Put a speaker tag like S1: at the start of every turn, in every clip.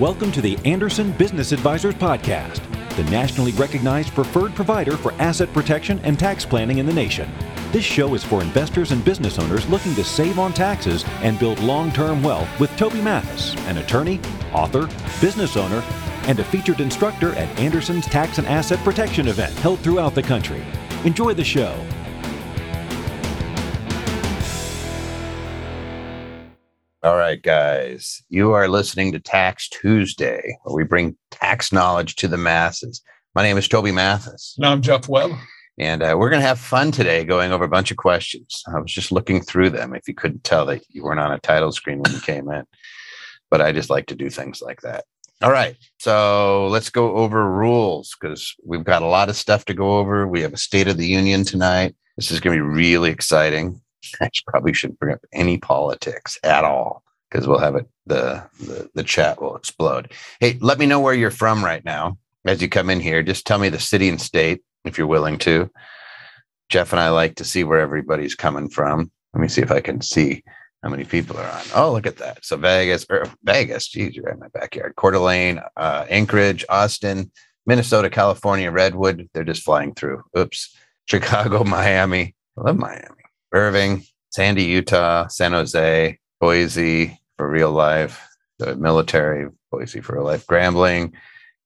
S1: Welcome to the Anderson Business Advisors Podcast, the nationally recognized preferred provider for asset protection and tax planning in the nation. This show is for investors and business owners looking to save on taxes and build long term wealth with Toby Mathis, an attorney, author, business owner, and a featured instructor at Anderson's Tax and Asset Protection event held throughout the country. Enjoy the show.
S2: All right, guys, you are listening to Tax Tuesday, where we bring tax knowledge to the masses. My name is Toby Mathis.
S3: And I'm Jeff Webb.
S2: And uh, we're going to have fun today going over a bunch of questions. I was just looking through them if you couldn't tell that you weren't on a title screen when you came in. But I just like to do things like that. All right. So let's go over rules because we've got a lot of stuff to go over. We have a State of the Union tonight. This is going to be really exciting. I probably shouldn't bring up any politics at all because we'll have it the, the the chat will explode. Hey, let me know where you're from right now as you come in here. Just tell me the city and state if you're willing to. Jeff and I like to see where everybody's coming from. Let me see if I can see how many people are on. Oh, look at that. So Vegas, or Vegas, geez, you're in my backyard. Coeur d'Alene, uh, Anchorage, Austin, Minnesota, California, Redwood. They're just flying through. Oops. Chicago, Miami. I love Miami. Irving, Sandy, Utah, San Jose, Boise for real life, the military, Boise for real life, Grambling,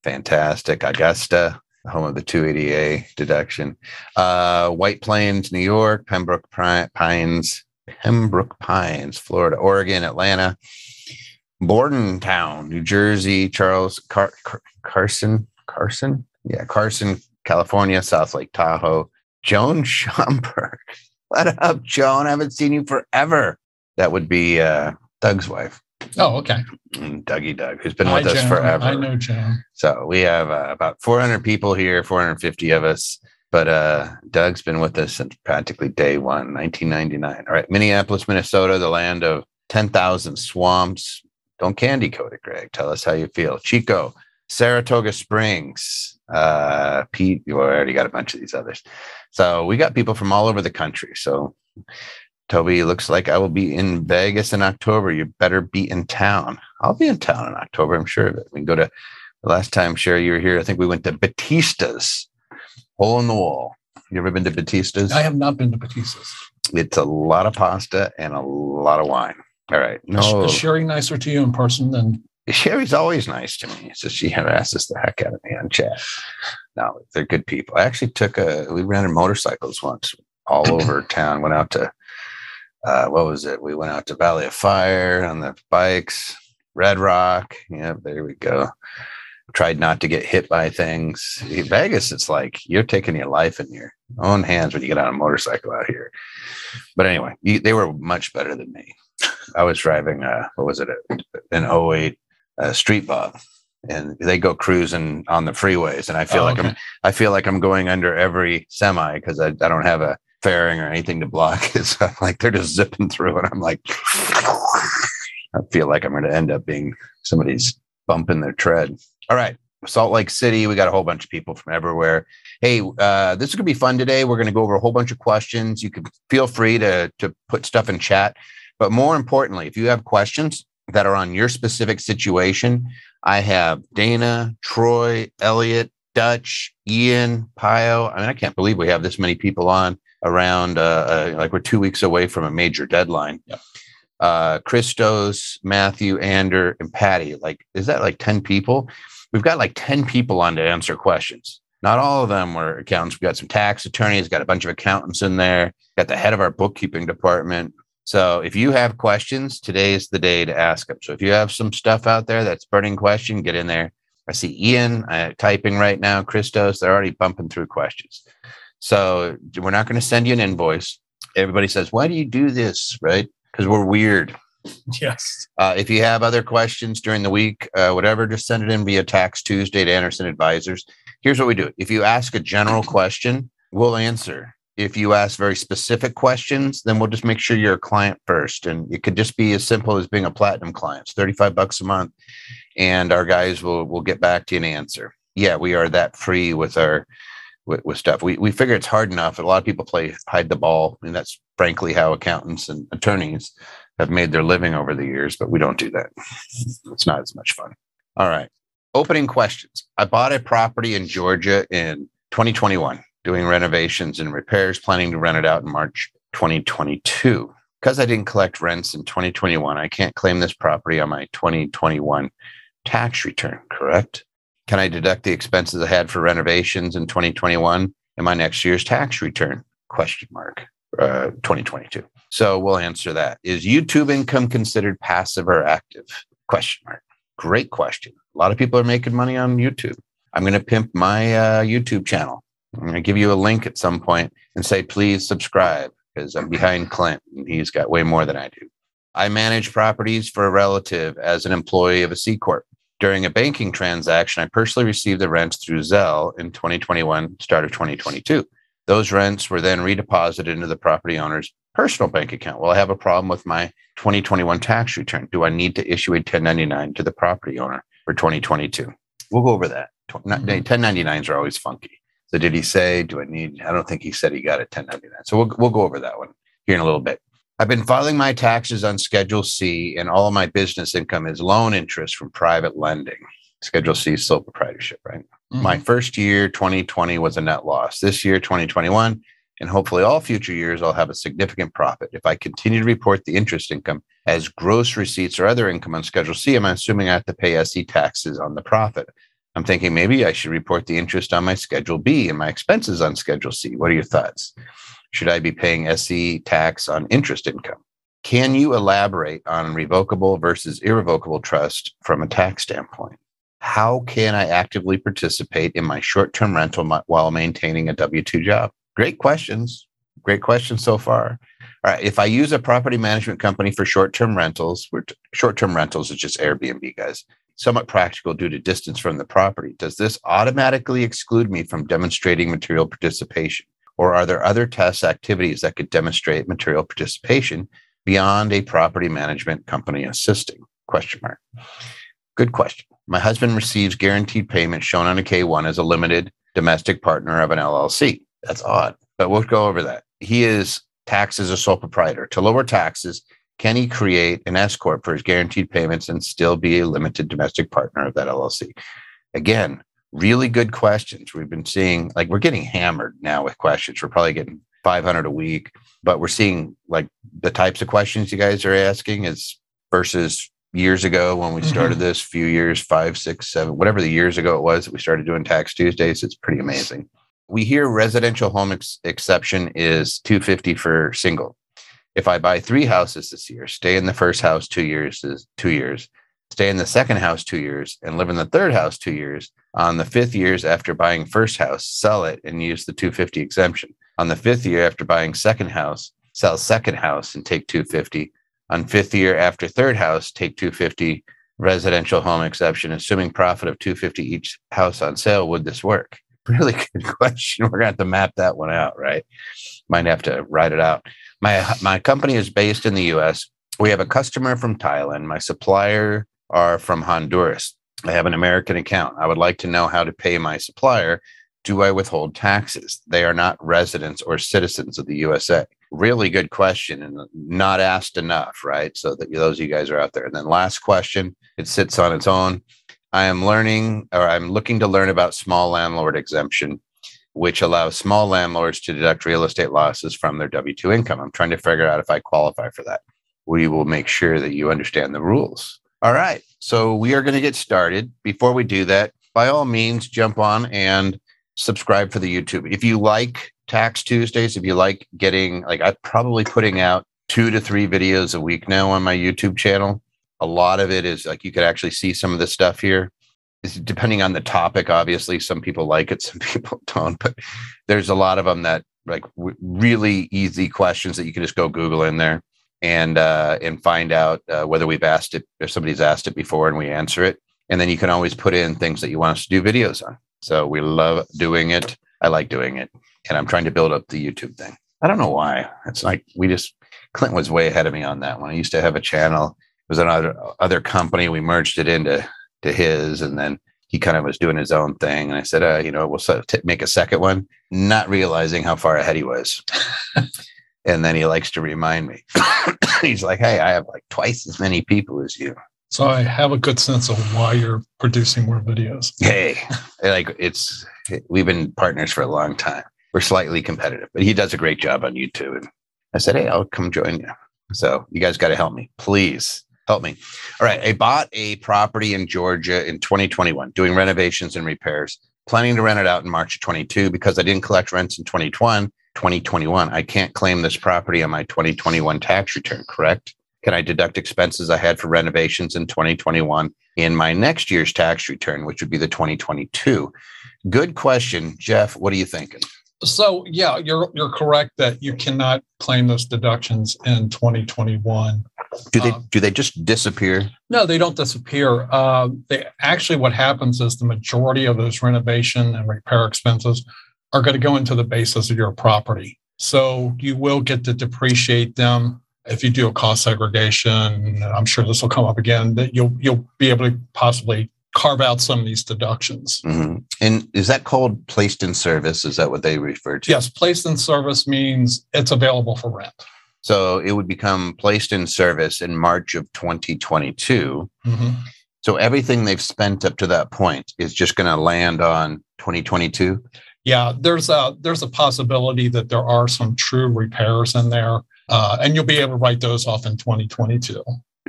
S2: fantastic, Augusta, home of the 280A deduction, uh, White Plains, New York, Pembroke Pines, Pembroke Pines, Florida, Oregon, Atlanta, Bordentown, New Jersey, Charles Car- Car- Carson, Carson, yeah, Carson, California, South Lake Tahoe, Joan Schomburg. What up, Joan? I haven't seen you forever. That would be uh, Doug's wife.
S3: Oh, okay.
S2: Dougie Doug, who's been Hi, with us Joan. forever.
S3: I know Joan.
S2: So we have uh, about 400 people here, 450 of us. But uh, Doug's been with us since practically day one, 1999. All right, Minneapolis, Minnesota, the land of 10,000 swamps. Don't candy coat it, Greg. Tell us how you feel. Chico, Saratoga Springs, uh, Pete. You already got a bunch of these others. So we got people from all over the country. So Toby, looks like I will be in Vegas in October. You better be in town. I'll be in town in October. I'm sure of it. We can go to the last time, Sherry, you were here. I think we went to Battista's, hole in the wall. You ever been to Battista's?
S3: I have not been to Battista's.
S2: It's a lot of pasta and a lot of wine. All right.
S3: No. Is Sherry nicer to you in person than
S2: Sherry's always nice to me. So she harasses the heck out of me on chat. No, they're good people. I actually took a, we ran rented motorcycles once all over town, went out to, uh, what was it? We went out to Valley of Fire on the bikes, Red Rock. Yeah, there we go. Tried not to get hit by things. Vegas, it's like you're taking your life in your own hands when you get on a motorcycle out here. But anyway, you, they were much better than me. I was driving, uh, what was it, an 08 uh, Street Bob, and they go cruising on the freeways, and I feel oh, like okay. I'm I feel like I'm going under every semi because I, I don't have a fairing or anything to block it. So I'm like they're just zipping through, and I'm like, I feel like I'm going to end up being somebody's bumping their tread. All right. Salt Lake City, we got a whole bunch of people from everywhere. Hey, uh, this is going to be fun today. We're going to go over a whole bunch of questions. You can feel free to to put stuff in chat, but more importantly, if you have questions, that are on your specific situation. I have Dana, Troy, Elliot, Dutch, Ian, Pio. I mean, I can't believe we have this many people on around, uh, uh, like we're two weeks away from a major deadline. Yep. Uh, Christos, Matthew, Ander, and Patty. Like, is that like 10 people? We've got like 10 people on to answer questions. Not all of them were accountants. We got some tax attorneys, got a bunch of accountants in there, got the head of our bookkeeping department, so if you have questions, today is the day to ask them. So if you have some stuff out there that's burning question, get in there. I see Ian uh, typing right now, Christos, they're already bumping through questions. So we're not going to send you an invoice. Everybody says, why do you do this? Right? Because we're weird.
S3: Yes.
S2: Uh, if you have other questions during the week, uh, whatever, just send it in via Tax Tuesday to Anderson Advisors. Here's what we do if you ask a general question, we'll answer if you ask very specific questions, then we'll just make sure you're a client first. And it could just be as simple as being a platinum client. It's 35 bucks a month. And our guys will will get back to you and answer. Yeah, we are that free with our with, with stuff. We we figure it's hard enough. A lot of people play hide the ball. and that's frankly how accountants and attorneys have made their living over the years, but we don't do that. It's not as much fun. All right. Opening questions. I bought a property in Georgia in 2021, doing renovations and repairs, planning to rent it out in March 2022. Because I didn't collect rents in 2021, I can't claim this property on my 2021 tax return, correct? Can I deduct the expenses I had for renovations in 2021 in my next year's tax return? Question mark. Uh, 2022. So we'll answer that. Is YouTube income considered passive or active? Question mark. Great question. A lot of people are making money on YouTube. I'm going to pimp my uh, YouTube channel. I'm going to give you a link at some point and say, please subscribe because I'm behind Clint and he's got way more than I do. I manage properties for a relative as an employee of a C Corp. During a banking transaction, I personally received the rents through Zelle in 2021, start of 2022. Those rents were then redeposited into the property owner's personal bank account. Well, I have a problem with my 2021 tax return. Do I need to issue a 1099 to the property owner for 2022? We'll go over that. 1099s mm-hmm. are always funky. So did he say, do I need, I don't think he said he got a 1099. So we'll, we'll go over that one here in a little bit. I've been filing my taxes on Schedule C, and all of my business income is loan interest from private lending. Schedule C is sole proprietorship, right? Mm-hmm. My first year, 2020, was a net loss. This year, 2021, and hopefully all future years, I'll have a significant profit. If I continue to report the interest income as gross receipts or other income on Schedule C, I'm assuming I have to pay SE taxes on the profit. I'm thinking maybe I should report the interest on my Schedule B and my expenses on Schedule C. What are your thoughts? Should I be paying SE tax on interest income? Can you elaborate on revocable versus irrevocable trust from a tax standpoint? How can I actively participate in my short term rental while maintaining a W 2 job? Great questions. Great questions so far. All right. If I use a property management company for short term rentals, short term rentals is just Airbnb, guys, somewhat practical due to distance from the property. Does this automatically exclude me from demonstrating material participation? Or are there other test activities that could demonstrate material participation beyond a property management company assisting? Question mark. Good question. My husband receives guaranteed payment shown on a K1 as a limited domestic partner of an LLC. That's odd, but we'll go over that. He is taxed as a sole proprietor. To lower taxes, can he create an S corp for his guaranteed payments and still be a limited domestic partner of that LLC? Again, really good questions. We've been seeing like we're getting hammered now with questions. We're probably getting 500 a week, but we're seeing like the types of questions you guys are asking is versus years ago when we started mm-hmm. this few years five six seven whatever the years ago it was that we started doing tax tuesdays it's pretty amazing we hear residential home ex- exception is 250 for single if i buy three houses this year stay in the first house two years is two years stay in the second house two years and live in the third house two years on the fifth years after buying first house, sell it and use the 250 exemption. On the fifth year after buying second house, sell second house and take 250. On fifth year after third house, take 250 residential home exception, assuming profit of 250 each house on sale. Would this work? Really good question. We're to have to map that one out, right? Might have to write it out. My my company is based in the US. We have a customer from Thailand. My supplier are from Honduras. I have an American account. I would like to know how to pay my supplier. Do I withhold taxes? They are not residents or citizens of the USA. Really good question and not asked enough, right? So that those of you guys are out there. And then last question, it sits on its own. I am learning or I'm looking to learn about small landlord exemption, which allows small landlords to deduct real estate losses from their W 2 income. I'm trying to figure out if I qualify for that. We will make sure that you understand the rules. All right. So we are going to get started. Before we do that, by all means, jump on and subscribe for the YouTube. If you like Tax Tuesdays, if you like getting, like, I'm probably putting out two to three videos a week now on my YouTube channel. A lot of it is like you could actually see some of the stuff here. Depending on the topic, obviously, some people like it, some people don't, but there's a lot of them that like w- really easy questions that you can just go Google in there and uh, and find out uh, whether we've asked it or somebody's asked it before and we answer it. And then you can always put in things that you want us to do videos on. So we love doing it. I like doing it, and I'm trying to build up the YouTube thing. I don't know why. It's like we just Clint was way ahead of me on that one. I used to have a channel. It was another other company. We merged it into to his, and then he kind of was doing his own thing. And I said, uh, you know, we'll t- make a second one, not realizing how far ahead he was. and then he likes to remind me he's like hey i have like twice as many people as you
S3: So I have a good sense of why you're producing more videos.
S2: Hey, like it's we've been partners for a long time. We're slightly competitive, but he does a great job on YouTube. And I said, Hey, I'll come join you. So you guys got to help me. Please help me. All right. I bought a property in Georgia in 2021, doing renovations and repairs, planning to rent it out in March of 22 because I didn't collect rents in 2021. 2021. I can't claim this property on my 2021 tax return, correct? Can I deduct expenses I had for renovations in 2021 in my next year's tax return, which would be the 2022? Good question, Jeff. What are you thinking?
S3: So yeah, you're you're correct that you cannot claim those deductions in 2021.
S2: Do they
S3: Um,
S2: do they just disappear?
S3: No, they don't disappear. Uh, they actually what happens is the majority of those renovation and repair expenses are going to go into the basis of your property. So you will get to depreciate them if you do a cost segregation. I'm sure this will come up again. That you'll you'll be able to possibly carve out some of these deductions.
S2: Mhm. And is that called placed in service? Is that what they refer to?
S3: Yes, placed in service means it's available for rent.
S2: So it would become placed in service in March of 2022.
S3: Mhm.
S2: So everything they've spent up to that point is just going to land on 2022.
S3: Yeah, there's a there's a possibility that there are some true repairs in there, uh, and you'll be able to write those off in 2022.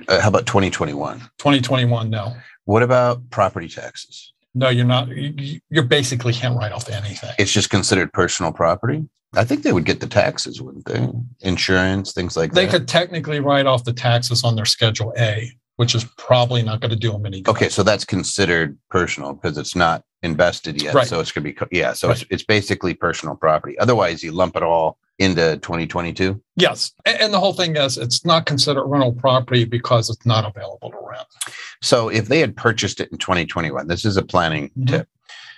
S2: Uh, how about 2021?
S3: 2021, no,
S2: What about property taxes?
S3: no, you're not. You, you basically can't write off anything.
S2: It's just considered personal property. I think they would get the taxes, wouldn't they? Insurance, things like
S3: They
S2: that.
S3: They could technically write off the taxes on their Schedule A, which is probably not going to do them any good.
S2: Okay, so that's considered personal because it's not invested yet.
S3: Right.
S2: So it's going to be yeah. So it's, it's basically personal property. Otherwise, you lump it all into 2022.
S3: Yes, and, the whole thing is it's not considered rental property because it's not available to rent.
S2: So if they had purchased it in 2021, this is a planning
S3: Mhm.
S2: tip.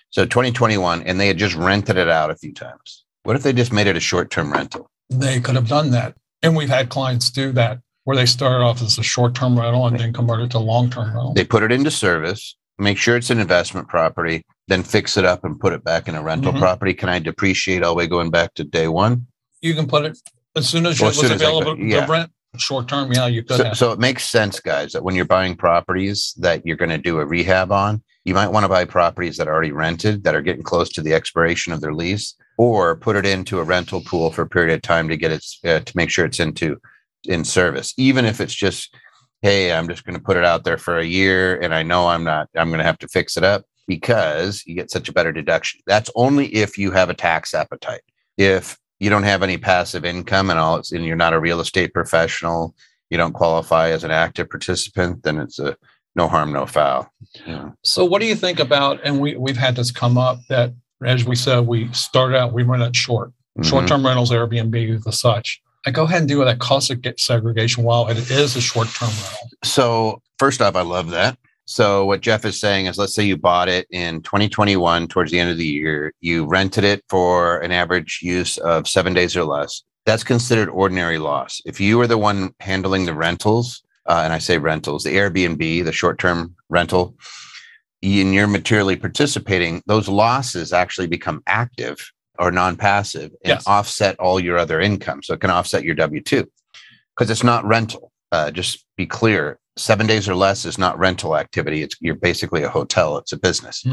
S2: So 2021, and they had just rented it out a few times. What if they just made it a short-term rental?
S3: They could have done that, and we've had clients do that where they started off as a short-term rental and then converted it to long-term rental.
S2: They put it into service, make sure it's an investment property, then fix it up and put it back in a rental
S3: Mhm.
S2: property. Can I depreciate all the way going back to day one?
S3: You can put it as soon as
S2: Well,
S3: it was
S2: soon as
S3: available
S2: could, yeah.
S3: to rent short term. Yeah, you could.
S2: So, so it makes sense, guys, that when you're buying properties that you're going to do a rehab on, you might want to buy properties that are already rented that are getting close to the expiration of their lease, or put it into a rental pool for a period of time to get it uh, to make sure it's into in service, even if it's just, hey, I'm just going to put it out there for a year, and I know I'm not, I'm going to have to fix it up because you get such a better deduction. That's only if you have a tax appetite. If you don't have any passive income and all, it's, and you're not a real estate professional, you don't qualify as an active participant, then it's a no harm, no foul. Yeah.
S3: so, what do you think about? And we we've had this come up that, as we said, we started out we rent it short,
S2: Mhm.
S3: short term rentals, Airbnb, the such. I go ahead and do that cost of segregation while it is a short term rental.
S2: So, first off, I love that. So, what Jeff is saying is let's say you bought it in 2021 towards the end of the year, you rented it for an average use of seven days or less. That's considered ordinary loss. If you were the one handling the rentals, uh, and I say rentals, the Airbnb, the short term rental, and you're materially participating, those losses actually become active or non passive and
S3: Yes.
S2: offset all your other income. So, it can offset your W 2 because it's not rental. Uh, just be clear seven days or less is not rental activity. It's you're basically a hotel, it's a business.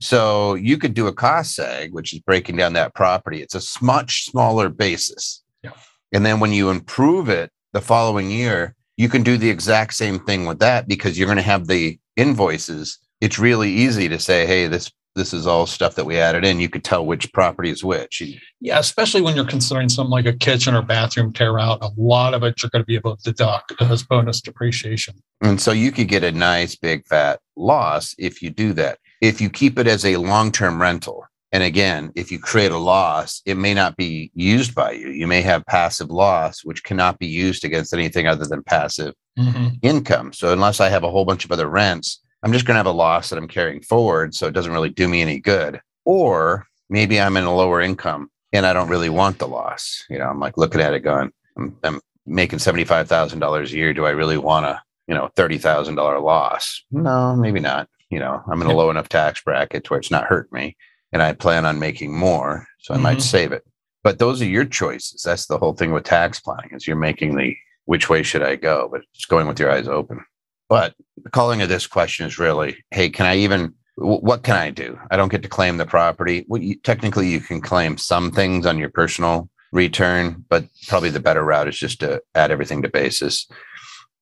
S2: So you could do a cost seg, which is breaking down that property. It's a much smaller basis.
S3: Yeah.
S2: And then when you improve it the following year, you can do the exact same thing with that because you're going to have the invoices. It's really easy to say, hey, this this is all stuff that we added in. You could tell which property is which.
S3: Yeah, especially when you're considering something like a kitchen or bathroom tear out, a lot of it you're going to be able to deduct as bonus depreciation.
S2: And so you could get a nice big fat loss if you do that. If you keep it as a long term rental, and again, if you create a loss, it may not be used by you. You may have passive loss, which cannot be used against anything other than passive
S3: Mhm.
S2: income. So unless I have a whole bunch of other rents, I'm just going to have a loss that I'm carrying forward. So it doesn't really do me any good. Or maybe I'm in a lower income and I don't really want the loss. You know, I'm like looking at it going, I'm, I'm making $75,000 a year. Do I really want a, you know, $30,000 loss? No, maybe not. You know, I'm in a low enough tax bracket to where it's not hurt me and I plan on making more. So I might
S3: Mhm.
S2: save it. But those are your choices. That's the whole thing with tax planning is you're making the which way should I go, but it's going with your eyes open. But the calling of this question is really, hey, can I even what can I do? I don't get to claim the property. Well, you, technically, you can claim some things on your personal return, but probably the better route is just to add everything to basis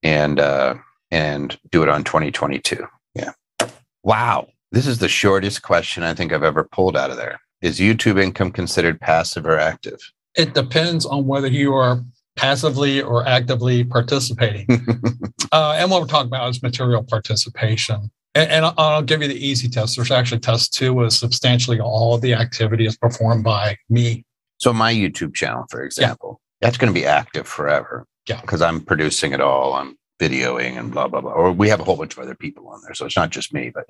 S2: and uh, and do it on 2022. Yeah. Wow, this is the shortest question I think I've ever pulled out of there. Is YouTube income considered passive or active?
S3: It depends on whether you are passively or actively participating. uh, and what we're talking about is material participation. And, and I'll, I'll give you the easy test. There's actually test two is substantially all of the activity is performed by me.
S2: So my YouTube channel, for example, yeah. that's going to be active forever.
S3: Yeah.
S2: Because I'm producing it all. I'm videoing and blah, blah, blah. Or we have a whole bunch of other people on there. So it's not just me, but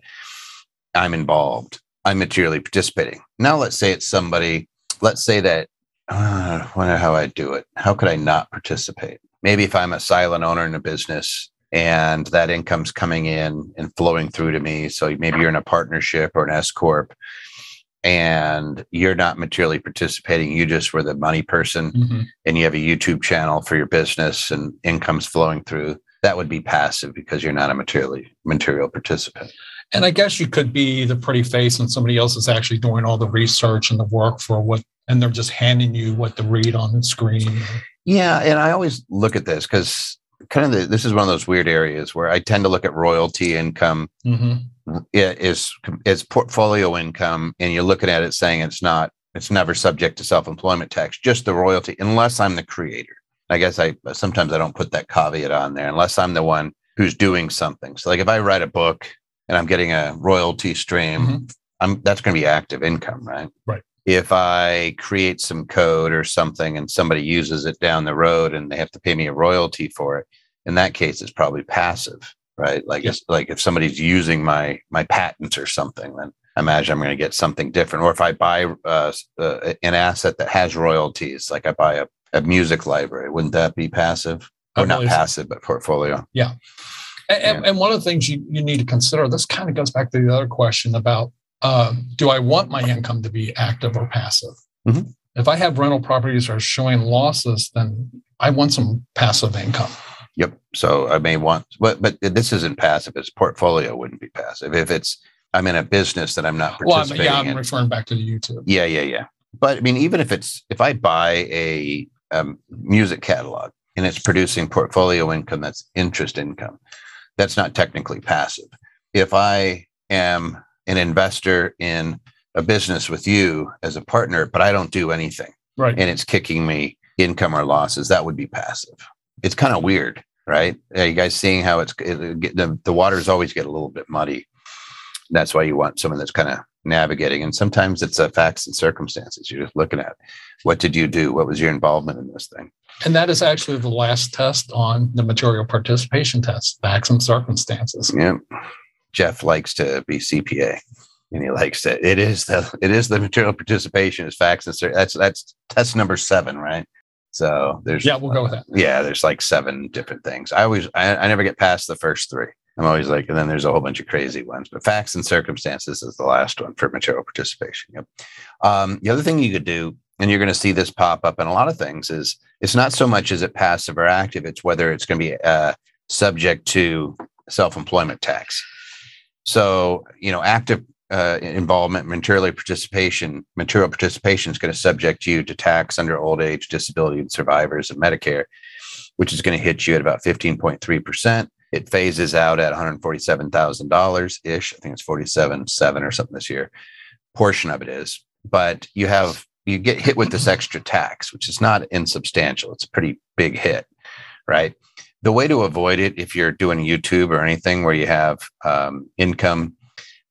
S2: I'm involved. I'm materially participating. Now let's say it's somebody, let's say that uh, I wonder how I do it. How could I not participate? Maybe if I'm a silent owner in a business and that income's coming in and flowing through to me. So maybe you're in a partnership or an S corp, and you're not materially participating. You just were the money person, mm-hmm. and you have a YouTube channel for your business, and income's flowing through. That would be passive because you're not a materially material participant.
S3: And I guess you could be the pretty face, and somebody else is actually doing all the research and the work for what, and they're just handing you what to read on the screen.
S2: Yeah, and I always look at this because kind of the, this is one of those weird areas where I tend to look at royalty income mm-hmm. is is portfolio income, and you're looking at it saying it's not it's never subject to self employment tax, just the royalty, unless I'm the creator. I guess I sometimes I don't put that caveat on there unless I'm the one who's doing something. So like if I write a book and I'm getting a royalty stream, mm-hmm. I'm that's going to be active income, right?
S3: Right
S2: if I create some code or something and somebody uses it down the road and they have to pay me a royalty for it, in that case, it's probably passive, right? Like, yes. like if somebody's using my my patents or something, then I imagine I'm going to get something different. Or if I buy uh, uh, an asset that has royalties, like I buy a, a music library, wouldn't that be passive? Or not passive, but portfolio.
S3: Yeah. And, yeah. and, one of the things you, you need to consider, this kind of goes back to the other question about uh, do I want my income to be active or passive? Mm-hmm. If I have rental properties that are showing losses, then I want some passive income.
S2: Yep. So I may want, but but this isn't passive. It's portfolio wouldn't be passive. If it's I'm in a business that I'm not participating
S3: well, yeah, I'm
S2: in.
S3: referring back to the YouTube.
S2: Yeah, yeah, yeah. But I mean, even if it's if I buy a, a music catalog and it's producing portfolio income that's interest income, that's not technically passive. If I am an investor in a business with you as a partner, but I don't do anything.
S3: Right.
S2: And it's kicking me income or losses. That would be passive. It's kind of weird, right? Are you guys seeing how it's it, the, the waters always get a little bit muddy? That's why you want someone that's kind of navigating. And sometimes it's a facts and circumstances. You're just looking at what did you do? What was your involvement in this thing?
S3: And that is actually the last test on the material participation test, facts and circumstances.
S2: Yeah. Jeff likes to be CPA and he likes to it is the it is the material participation is facts and that's that's test number seven right? So there's
S3: yeah we'll go with that.
S2: Yeah there's like seven different things. I always I, I never get past the first three. I'm always like and then there's a whole bunch of crazy ones but facts and circumstances is the last one for material participation yep. Um, the other thing you could do and you're going to see this pop up in a lot of things is it's not so much as it passive or active it's whether it's going to be uh, subject to self-employment tax so, you know, active uh, involvement, material participation, material participation is going to subject you to tax under old age, disability, and survivors of Medicare, which is going to hit you at about 15.3%. It phases out at $147,000 ish. I think it's 47.7 or something this year. Portion of it is, but you have you get hit with this extra tax, which is not insubstantial. It's a pretty big hit, right? The way to avoid it if you're doing YouTube or anything where you have um, income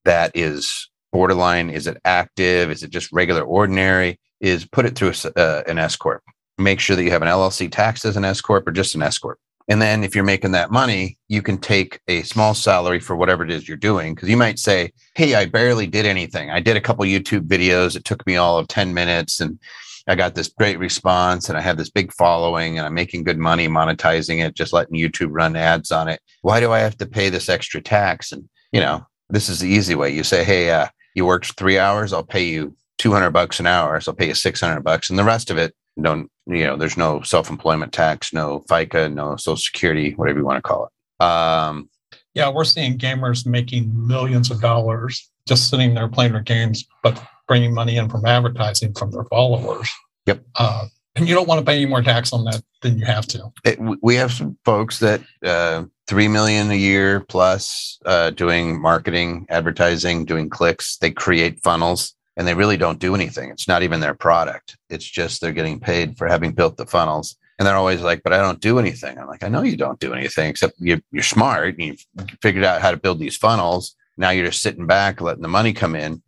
S2: that is borderline, is it active? Is it just regular ordinary? Is put it through a, uh, an S corp. Make sure that you have an LLC taxed as an S corp or just an S corp. And then if you're making that money, you can take a small salary for whatever it is you're doing. Cause you might say, Hey, I barely did anything. I did a couple YouTube videos. It took me all of 10 minutes and I got this great response and I have this big following and I'm making good money monetizing it, just letting YouTube run ads on it. Why do I have to pay this extra tax? And, you know, this is the easy way. You say, Hey, uh, you worked three hours. I'll pay you 200 bucks an hour. So I'll pay you 600 bucks. And the rest of it, don't, you know, there's no self-employment tax, no FICA, no social security, whatever you want to call it. Um,
S3: Yeah, we're seeing gamers making millions of dollars just sitting there playing their games, but bringing money in from advertising from their followers.
S2: Yep.
S3: Uh, and you don't want to pay any more tax on that than you have to.
S2: It, we have some folks that uh, three million a year plus uh, doing marketing, advertising, doing clicks. They create funnels and they really don't do anything. It's not even their product. It's just they're getting paid for having built the funnels. And they're always like, but I don't do anything. I'm like, I know you don't do anything except you, you're smart and you've figured out how to build these funnels. Now you're just sitting back, letting the money come in.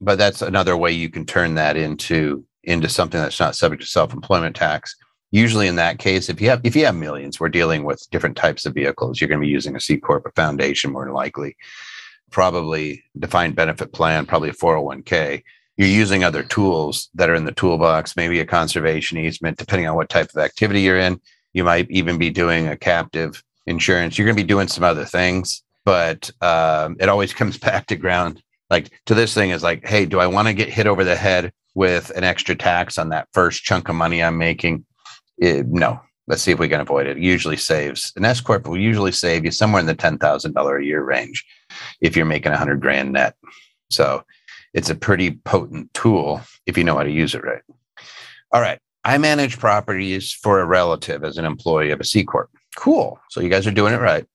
S2: But that's another way you can turn that into into something that's not subject to self-employment tax. Usually in that case, if you have if you have millions, we're dealing with different types of vehicles. You're going to be using a C corp, a foundation, more likely, probably defined benefit plan, probably a 401k. You're using other tools that are in the toolbox, maybe a conservation easement, depending on what type of activity you're in. You might even be doing a captive insurance. You're going to be doing some other things, but um, it always comes back to ground. Like to this thing is like, hey, do I want to get hit over the head with an extra tax on that first chunk of money I'm making? It, no. Let's see if we can avoid it. it usually saves an S corp will usually save you somewhere in the ten thousand dollar a year range if you're making a hundred grand net. So it's a pretty potent tool if you know how to use it right. All right. I manage properties for a relative as an employee of a C Corp. Cool. So you guys are doing it right.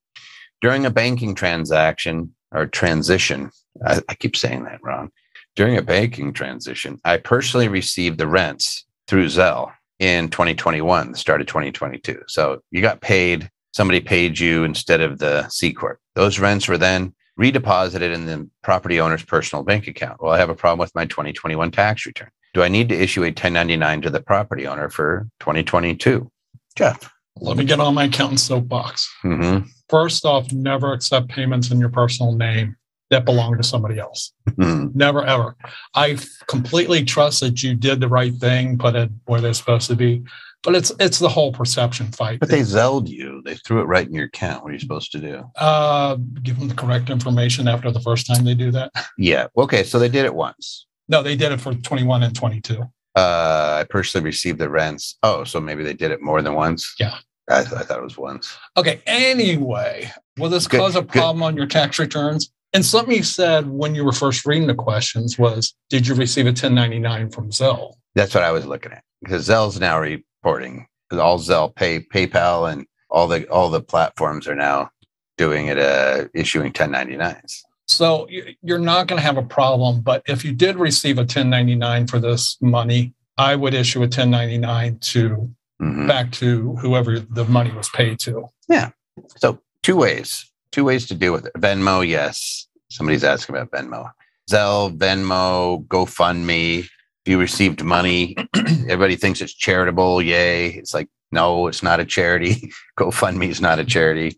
S2: During a banking transaction or transition, I, I keep saying that wrong. During a banking transition, I personally received the rents through Zelle in 2021, the start of 2022. So you got paid, somebody paid you instead of the C Corp. Those rents were then redeposited in the property owner's personal bank account. Well, I have a problem with my 2021 tax return. Do I need to issue a 1099 to the property owner for 2022? Jeff.
S3: Let me get on my accountant soapbox.
S2: Mm-hmm.
S3: First off, never accept payments in your personal name that belong to somebody else.
S2: Mm-hmm.
S3: Never, ever. I completely trust that you did the right thing, put it where they're supposed to be. But it's it's the whole perception fight.
S2: But they zelled you. They threw it right in your account. What are you supposed to do?
S3: uh, give them the correct information after the first time they do that.
S2: Yeah. Okay. So they did it once.
S3: No, they did it for 21 and 22.
S2: Uh, I personally received the rents. Oh, so maybe they did it more than once.
S3: Yeah.
S2: I, th- I thought it was once.
S3: Okay. Anyway, will this
S2: Good,
S3: cause a
S2: good.
S3: problem on your tax returns? And something you said when you were first reading the questions was, did you receive a 1099 from Zelle?
S2: That's what I was looking at because Zelle's now reporting. All Zell, Pay, PayPal, and all the all the platforms are now doing it, uh, issuing 1099s.
S3: So you- you're not going to have a problem. But if you did receive a 1099 for this money, I would issue a 1099 to
S2: Mhm.
S3: back to whoever the money was paid to. Yeah.
S2: So two ways, two ways to deal with it. Venmo, yes. Somebody's asking about Venmo. Zelle, Venmo, GoFundMe. If you received money, everybody thinks it's charitable. Yay. It's like, no, it's not a charity. GoFundMe is not a charity.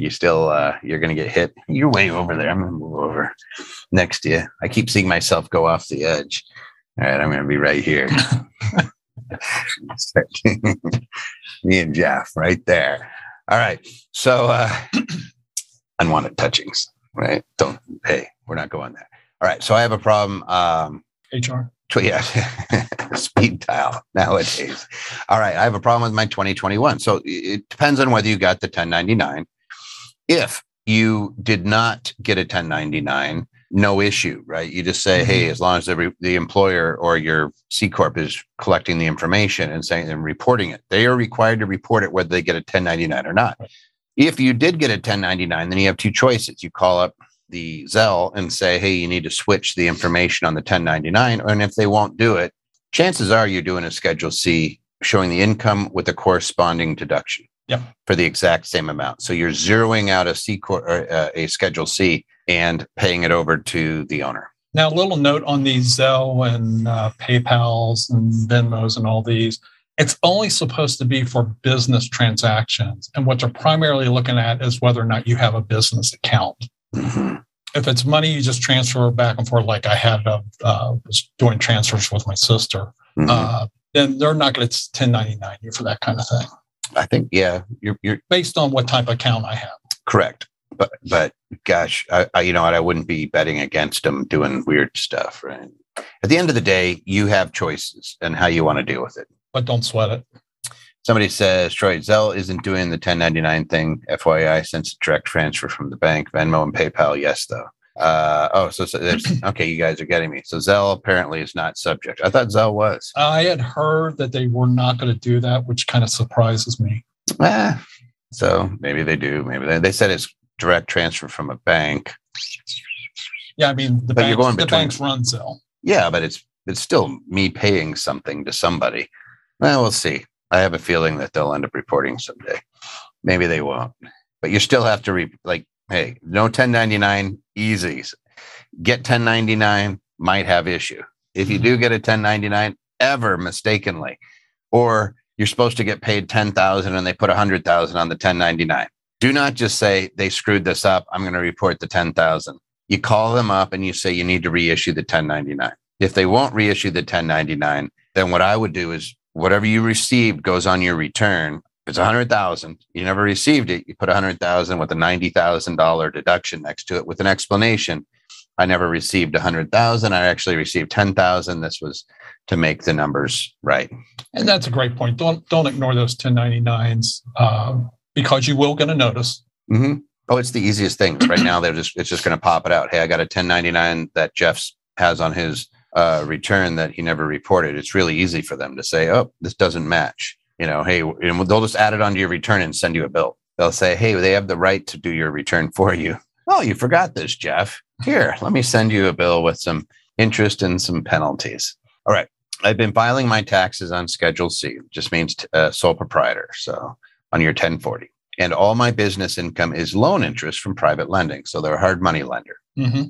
S2: You still, uh, you're going to get hit. You're way over there. I'm going to move over next to you. I keep seeing myself go off the edge. All right. I'm going to be right here. Me and Jeff right there. All right. So uh unwanted touchings, right? Don't hey, we're not going there. All right. So I have a problem. Um
S3: HR.
S2: tw- yeah, speed dial nowadays. All right. I have a problem with my 2021. So it depends on whether you got the 1099. If you did not get a 1099, no issue, right? You just say, mm-hmm. hey, as long as the employer or your C Corp is collecting the information and saying and reporting it, they are required to report it whether they get a 1099 or not. If you did get a 1099, then you have two choices. You call up the Zelle and say, hey, you need to switch the information on the 1099. And if they won't do it, chances are you're doing a Schedule C showing the income with a corresponding deduction
S3: Yep.
S2: for the exact same amount. So you're zeroing out a C Corp or uh, a Schedule C and paying it over to the owner.
S3: Now, a little note on these Zelle and uh, PayPal's and Venmos and all these. It's only supposed to be for business transactions. And what they're primarily looking at is whether or not you have a business account.
S2: Mhm.
S3: If it's money you just transfer back and forth, like I had, uh, uh, was doing transfers with my sister,
S2: Mhm.
S3: uh, then they're not going to 1099 you for that kind of thing
S2: I think, yeah, you're, you're
S3: based on what type of account I have.
S2: correct. But, but gosh, I, I, you know what? I wouldn't be betting against them doing weird stuff, right? At the end of the day, you have choices and how you want to deal with it.
S3: But don't sweat it.
S2: Somebody says Troy Zelle isn't doing the 1099 thing. FYI, since direct transfer from the bank, Venmo and PayPal. Yes, though. Uh, oh, so, so there's okay. You guys are getting me. So Zelle apparently is not subject. I thought Zelle was.
S3: I had heard that they were not going to do that, which kind of surprises me.
S2: Ah, so maybe they do. Maybe they, they said it's direct transfer from a bank.
S3: Yeah, I mean the,
S2: But you're
S3: banks,
S2: going
S3: the
S2: between-
S3: banks run Zelle.
S2: Yeah, but it's it's still me paying something to somebody. Well, we'll see. I have a feeling that they'll end up reporting someday. Maybe they won't. But you still have to re like, hey, no 1099 easies. Get 1099 might have issue. If you do mm-hmm. get a 1099 ever mistakenly, or you're supposed to get paid 10,000 and they put 100,000 on the 1099. Do not just say they screwed this up. I'm going to report the 10,000. You call them up and you say you need to reissue the 1099. If they won't reissue the 1099, then what I would do is whatever you received goes on your return. It's 100,000, you never received it, you put a 100,000 with a $90,000 deduction next to it with an explanation. I never received a 100,000. I actually received 10,000. This was to make the numbers right.
S3: And that's a great point. Don't don't ignore those 1099s um, because you will get a notice.
S2: hmm Oh, it's the easiest thing. Right now, they're just it's just going to pop it out. Hey, I got a 1099 that Jeff's has on his uh, return that he never reported. It's really easy for them to say, "Oh, this doesn't match." You know, hey, and they'll just add it onto your return and send you a bill. They'll say, "Hey, they have the right to do your return for you." Oh, you forgot this, Jeff. Here, let me send you a bill with some interest and some penalties. All right. I've been filing my taxes on Schedule C, just means uh, sole proprietor. So on your 1040 and all my business income is loan interest from private lending. So they're a hard money lender.
S3: hmm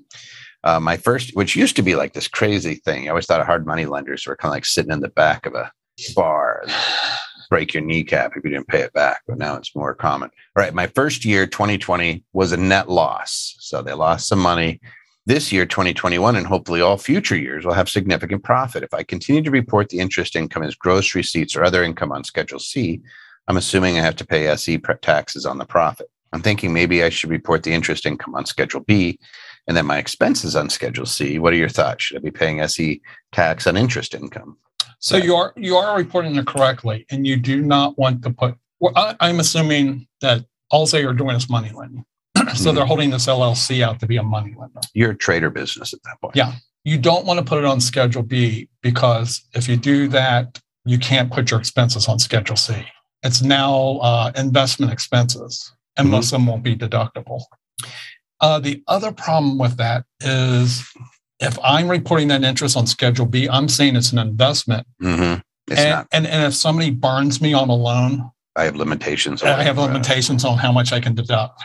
S2: Uh, my first, which used to be like this crazy thing. I always thought hard money lenders were kind of like sitting in the back of a bar break your kneecap if you didn't pay it back. But now it's more common. All right. My first year, 2020, was a net loss. So they lost some money. This year, 2021, and hopefully all future years will have significant profit. If I continue to report the interest income as gross receipts or other income on Schedule C, I'm assuming I have to pay SE taxes on the profit. I'm thinking maybe I should report the interest income on Schedule B and then my expenses on Schedule C. What are your thoughts? Should I be paying SE tax on interest income?
S3: So you are you are reporting it correctly, and you do not want to put. Well, I, I'm assuming that all they are doing is money lending. so they're holding this LLC out to be a money lender.
S2: You're a trader business at that point.
S3: Yeah. You don't want to put it on Schedule B because if you do that, you can't put your expenses on Schedule C. It's now uh, investment expenses, and
S2: Mhm.
S3: most of them won't be deductible. Uh, the other problem with that is if I'm reporting that interest on Schedule B, I'm saying it's an investment.
S2: Mhm. It's
S3: and,
S2: not.
S3: and and if somebody burns me on a loan,
S2: I have limitations.
S3: I have
S2: on,
S3: limitations on how much I can deduct.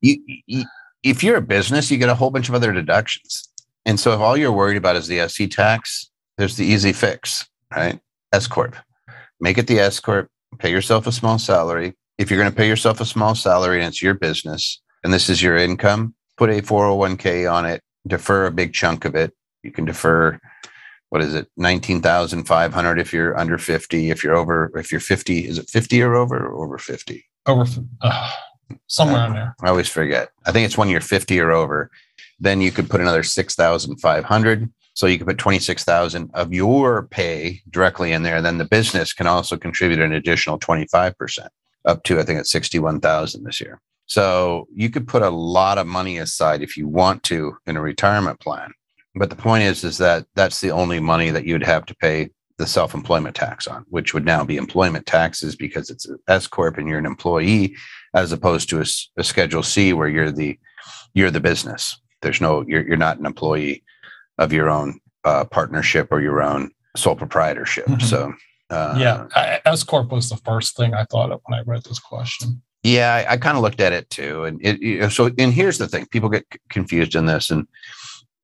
S2: you, you, if you're a business, you get a whole bunch of other deductions. And so if all you're worried about is the SE tax, there's the easy fix, right? S Corp. Make it the S Corp, pay yourself a small salary. If you're going to pay yourself a small salary and it's your business and this is your income, put a 401k on it, defer a big chunk of it. You can defer what is it 19,500 if you're under 50 if you're over if you're 50 is it 50 or over or over 50
S3: Over uh, somewhere in there.
S2: I always forget. I think it's when you're 50 or over. Then you could put another 6,500. So you could put 26,000 of your pay directly in there. Then the business can also contribute an additional 25% up to, I think it's 61,000 this year. So you could put a lot of money aside if you want to in a retirement plan. But the point is, is that that's the only money that you'd have to pay the self-employment tax on, which would now be employment taxes because it's an S corp and you're an employee as opposed to a schedule c where you're the you're the business there's no you're, you're not an employee of your own uh, partnership or your own sole proprietorship
S3: Mhm.
S2: so uh,
S3: yeah, S corp was the first thing I thought of when I read this question.
S2: Yeah i, I kind of looked at it too and it, you know, so and here's the thing people get c- confused in this and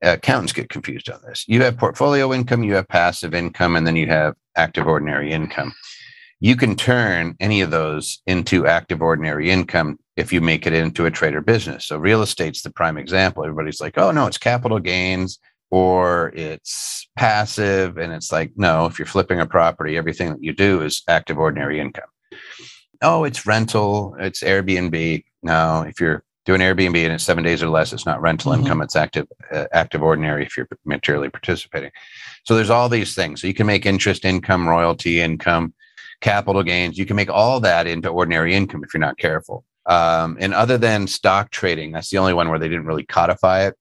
S2: uh, accountants get confused on this you have portfolio income you have passive income and then you have active ordinary income you can turn any of those into active ordinary income if you make it into a trader business. So real estate's the prime example. Everybody's like, oh no, it's capital gains or it's passive. And it's like, no, if you're flipping a property, everything that you do is active ordinary income. Oh, it's rental, it's Airbnb. No, if you're doing Airbnb and it's seven days or less, it's not rental
S3: Mhm.
S2: income, it's active uh, active ordinary if you're materially participating. So there's all these things. So you can make interest income, royalty income, capital gains. You can make all that into ordinary income if you're not careful. Um, and other than stock trading, that's the only one where they didn't really codify it.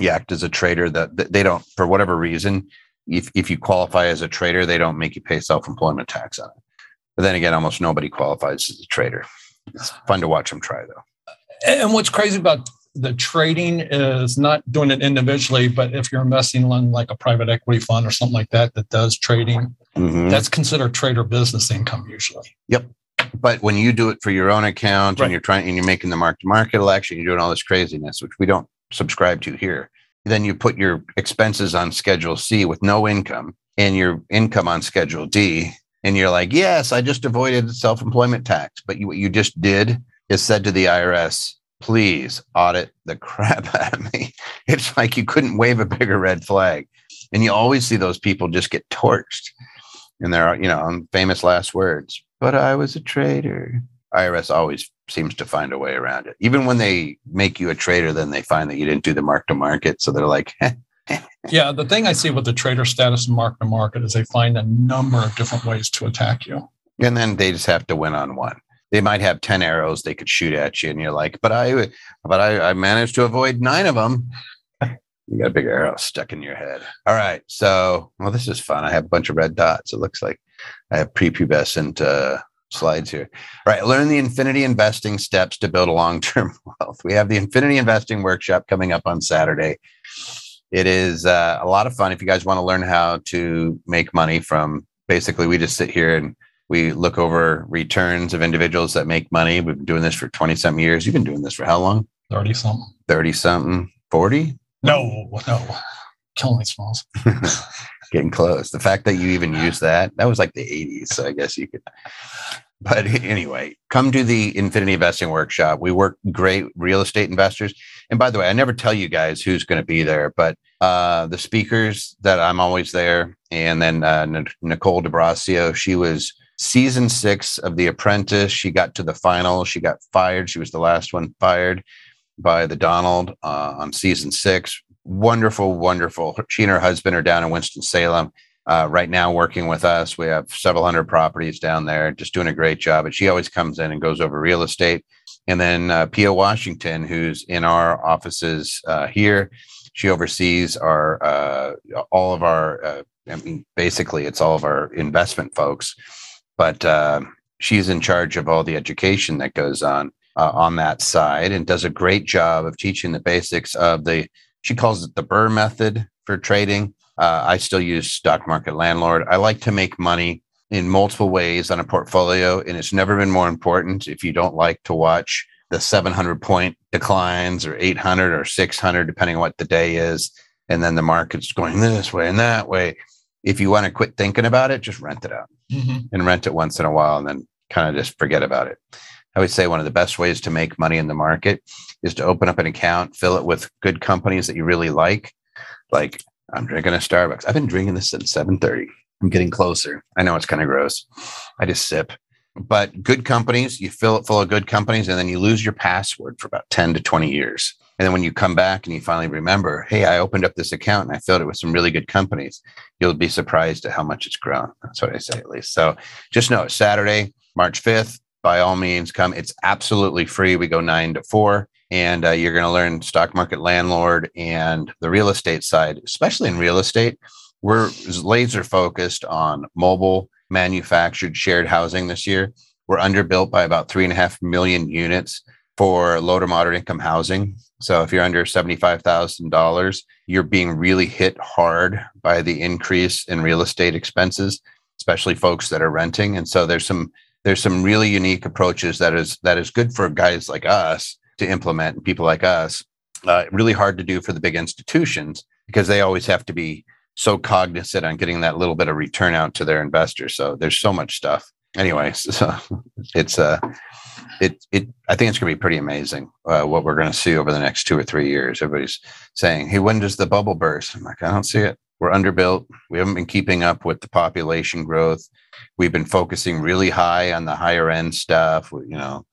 S2: You act as a trader that, that they don't, for whatever reason, if, if you qualify as a trader, they don't make you pay self employment tax on it. But then again, almost nobody qualifies as a trader. It's fun to watch them try, though.
S3: And what's crazy about the trading is not doing it individually, but if you're investing in like a private equity fund or something like that that does trading, mm-hmm. that's considered trader business income usually.
S2: Yep. But when you do it for your own account right. and you're trying and you're making the mark to market election, you're doing all this craziness, which we don't subscribe to here. Then you put your expenses on Schedule C with no income and your income on Schedule D. And you're like, yes, I just avoided self employment tax. But you, what you just did is said to the IRS, please audit the crap out of me. It's like you couldn't wave a bigger red flag. And you always see those people just get torched. And there are, you know, um, famous last words, but I was a trader. IRS always seems to find a way around it. Even when they make you a trader, then they find that you didn't do the mark to market. So they're like,
S3: yeah, the thing I see with the trader status and mark to market is they find a number of different ways to attack you.
S2: And then they just have to win on one. They might have 10 arrows they could shoot at you and you're like but i but i, I managed to avoid nine of them you got a big arrow stuck in your head. All right so well this is fun. I have a bunch of red dots. It looks like i have prepubescent uh, slides here. All right learn the infinity investing steps to build a long-term wealth. We have the infinity investing workshop coming up on saturday it is uh, a lot of fun if you guys want to learn how to make money from basically we just sit here and we look over returns of individuals that make money. We've been doing this for 20 something years. You've been doing this for how long?
S3: 30 something.
S2: 30 something, 40?
S3: No, no. Killing me smalls.
S2: Getting close. The fact that you even use that, that was like the 80s. So I guess you could. But anyway, come to the Infinity Investing Workshop. We work great real estate investors. And by the way, I never tell you guys who's going to be there, but uh, the speakers that I'm always there, and then uh, Nicole DeBrasio, she was season six of The Apprentice. She got to the final. She got fired. She was the last one fired by the Donald uh, on season six. Wonderful, wonderful. She and her husband are down in Winston Salem uh, right now working with us. We have several hundred properties down there, just doing a great job. And she always comes in and goes over real estate. And then uh, Pia Washington, who's in our offices uh, here, she oversees our uh, all of our. Uh, I mean, basically, it's all of our investment folks but uh, she's in charge of all the education that goes on uh, on that side and does a great job of teaching the basics of the she calls it the Burr method for trading i still use stock market landlord i like to make money in multiple ways on a portfolio and it's never been more important if you don't like to watch the 700 point declines or 800 or 600 depending on what the day is and then the market's going this way and that way if you want to quit thinking about it just rent it out mm-hmm. and rent it once in a while and then kind of just forget about it. I would say one of the best ways to make money in the market is to open up an account, fill it with good companies that you really like. Like I'm drinking a Starbucks. I've been drinking this since 7:30. I'm getting closer. I know it's kind of gross. I just sip. But good companies, you fill it full of good companies, and then you lose your password for about 10 to 20 years. And then when you come back and you finally remember, hey, I opened up this account and I filled it with some really good companies, you'll be surprised at how much it's grown. That's what I say, at least. So just know Saturday, March 5th, by all means, come. It's absolutely free. We go nine to four, and uh, you're going to learn stock market landlord and the real estate side, especially in real estate. We're laser focused on mobile manufactured shared housing this year. We're underbuilt by about three and a half million units for low to moderate income housing. So if you're under $75,000, you're being really hit hard by the increase in real estate expenses, especially folks that are renting. And so there's some there's some really unique approaches that is that is good for guys like us to implement and people like us. Uh, really hard to do for the big institutions because they always have to be so cognizant on getting that little bit of return out to their investors. So there's so much stuff. Anyway, so it's uh it it I think it's going to be pretty amazing uh, what we're going to see over the next two or three years. Everybody's saying, "Hey, when does the bubble burst?" I'm like, I don't see it. We're underbuilt. We haven't been keeping up with the population growth. We've been focusing really high on the higher end stuff. You know,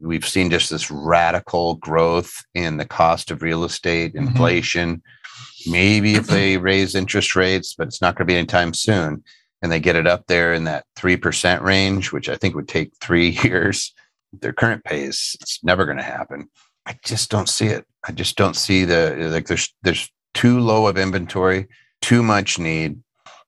S2: we've seen just this radical growth in the cost of real estate, mm-hmm. inflation. Mm-hmm. Maybe if they raise interest rates, but it's not going to be anytime soon. and they get it up there in that 3% range, which I think would take three years, their current pace, it's never going to happen. I just don't see it. I just don't see the, like, there's, there's too low of inventory, too much need.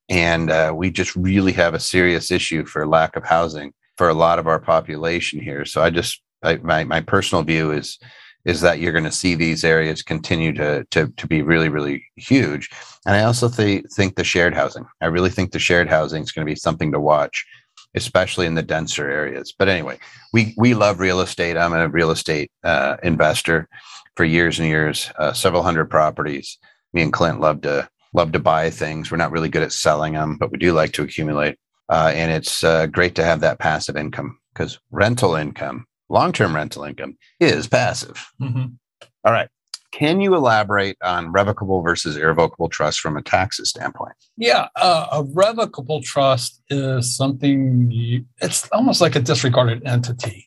S2: And uh, we just really have a serious issue for lack of housing for a lot of our population here. So I just, I, my, my personal view is, is that you're going to see these areas continue to, to, to be really, really huge. And I also th- think the shared housing, I really think the shared housing is going to be something to watch, especially in the denser areas. But anyway, we, we love real estate. I'm a real estate uh, investor for years and years, uh, several hundred properties. Me and Clint love to love to buy things. We're not really good at selling them, but we do like to accumulate. Uh, and it's uh, great to have that passive income because rental income long term rental income is passive. Mm-hmm. All right. Can you elaborate on revocable versus irrevocable trust from a taxes standpoint?
S3: Yeah, uh, a revocable trust is something you, it's almost like a disregarded entity.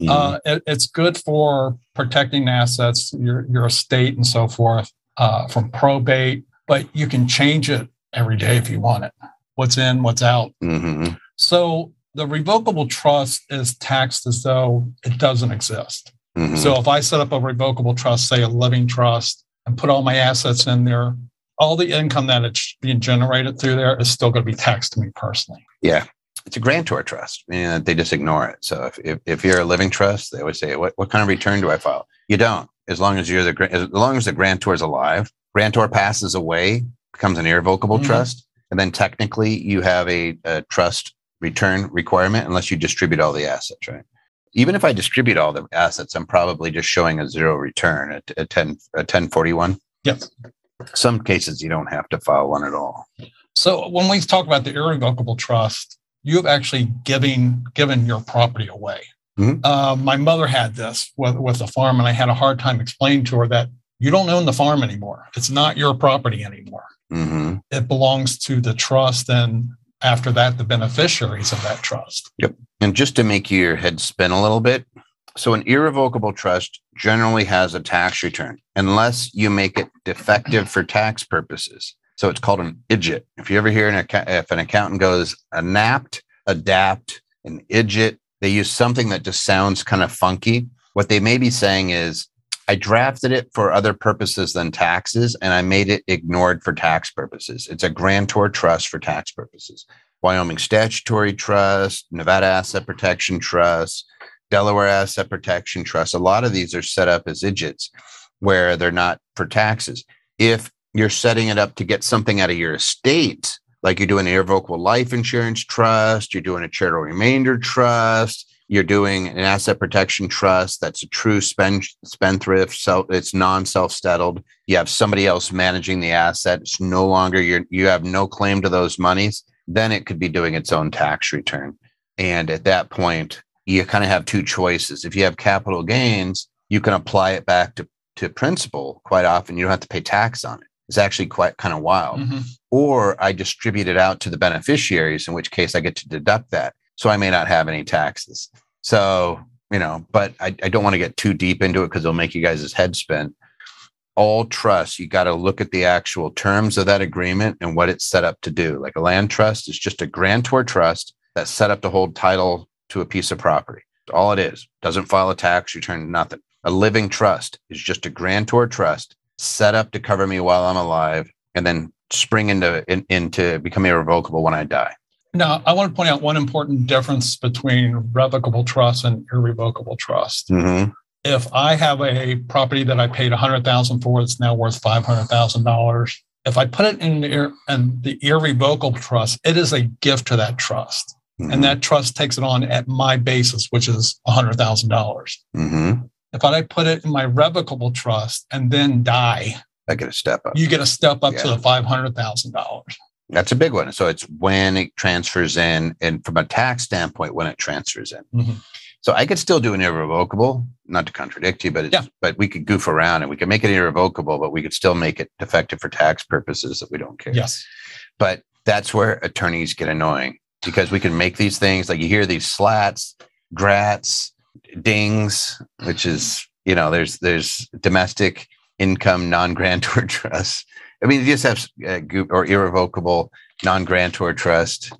S3: Mm-hmm. Uh, it, it's good for protecting assets, your your estate, and so forth uh, from probate, but you can change it every day if you want it. What's in, what's out. Mm-hmm. So the revocable trust is taxed as though it doesn't exist. Mm-hmm. So if I set up a revocable trust, say a living trust, and put all my assets in there, all the income that it's being generated through there is still going to be taxed to me personally.
S2: Yeah. It's a grantor trust. and they just ignore it. So if, if, if, you're a living trust, they always say, what, what kind of return do I file? You don't. As long as you're the as long as the grantor is alive, grantor passes away, becomes an irrevocable mm-hmm. trust, and then technically you have a, a trust return requirement unless you distribute all the assets, right? Even if I distribute all the assets, I'm probably just showing a zero return at, at 10, a 1041.
S3: Yes.
S2: Some cases you don't have to file one at all.
S3: So when we talk about the irrevocable trust, you have actually given given your property away. Mm-hmm. Uh, my mother had this with, with the farm, and I had a hard time explaining to her that you don't own the farm anymore. It's not your property anymore. Mm-hmm. It belongs to the trust, and after that the beneficiaries of that trust.
S2: Yep. And just to make your head spin a little bit, so an irrevocable trust generally has a tax return unless you make it defective for tax purposes. So it's called an IDGT. If you ever hear an if an accountant goes anapt, adapt, an IDGT, they use something that just sounds kind of funky. What they may be saying is I drafted it for other purposes than taxes, and I made it ignored for tax purposes. It's a grantor trust for tax purposes. Wyoming Statutory Trust, Nevada Asset Protection Trust, Delaware Asset Protection Trust. A lot of these are set up as IDGTs where they're not for taxes. If you're setting it up to get something out of your estate, like you're doing an irrevocable life insurance trust, you're doing a charitable remainder trust, you're doing an asset protection trust that's a true spend, spendthrift so it's non-self-settled. You have somebody else managing the asset. It's no longer you you have no claim to those monies. Then it could be doing its own tax return. And at that point you kind of have two choices. If you have capital gains you can apply it back to, to principal quite often. You don't have to pay tax on it. It's actually quite kind of wild. Mm-hmm. or i distribute it out to the beneficiaries in which case i get to deduct that so I may not have any taxes. So, you know, but I, I don't want to get too deep into it because it'll make you guys' head spin. All trust, you got to look at the actual terms of that agreement and what it's set up to do. Like a land trust is just a grantor trust that's set up to hold title to a piece of property. All it is. Doesn't file a tax return, nothing. A living trust is just a grantor trust set up to cover me while I'm alive and then spring into in, into become irrevocable when I die.
S3: Now, I want to point out one important difference between revocable trust and irrevocable trust. Mm-hmm. If I have a property that I paid 100,000 for, it's now worth $500,000. If I put it in the, in the irrevocable trust, it is a gift to that trust. Mm-hmm. And that trust takes it on at my basis, which is $100,000. Mm-hmm. If I put it in my revocable trust and then die,
S2: I get a step up.
S3: You get a step up yeah. to the $500,000.
S2: That's a big one. So it's when it transfers in, and from a tax standpoint, when it transfers in. Mm-hmm. So I could still do an irrevocable, not to contradict you, but yeah. but we could goof around and we could make it irrevocable, but we could still make it defective for tax purposes that we don't care.
S3: Yes.
S2: But that's where attorneys get annoying because we can make these things like you hear these slats, grats, dings, which is you know there's there's domestic income non-grantor trusts. I mean, you just have uh, goo- or irrevocable non-grantor trust,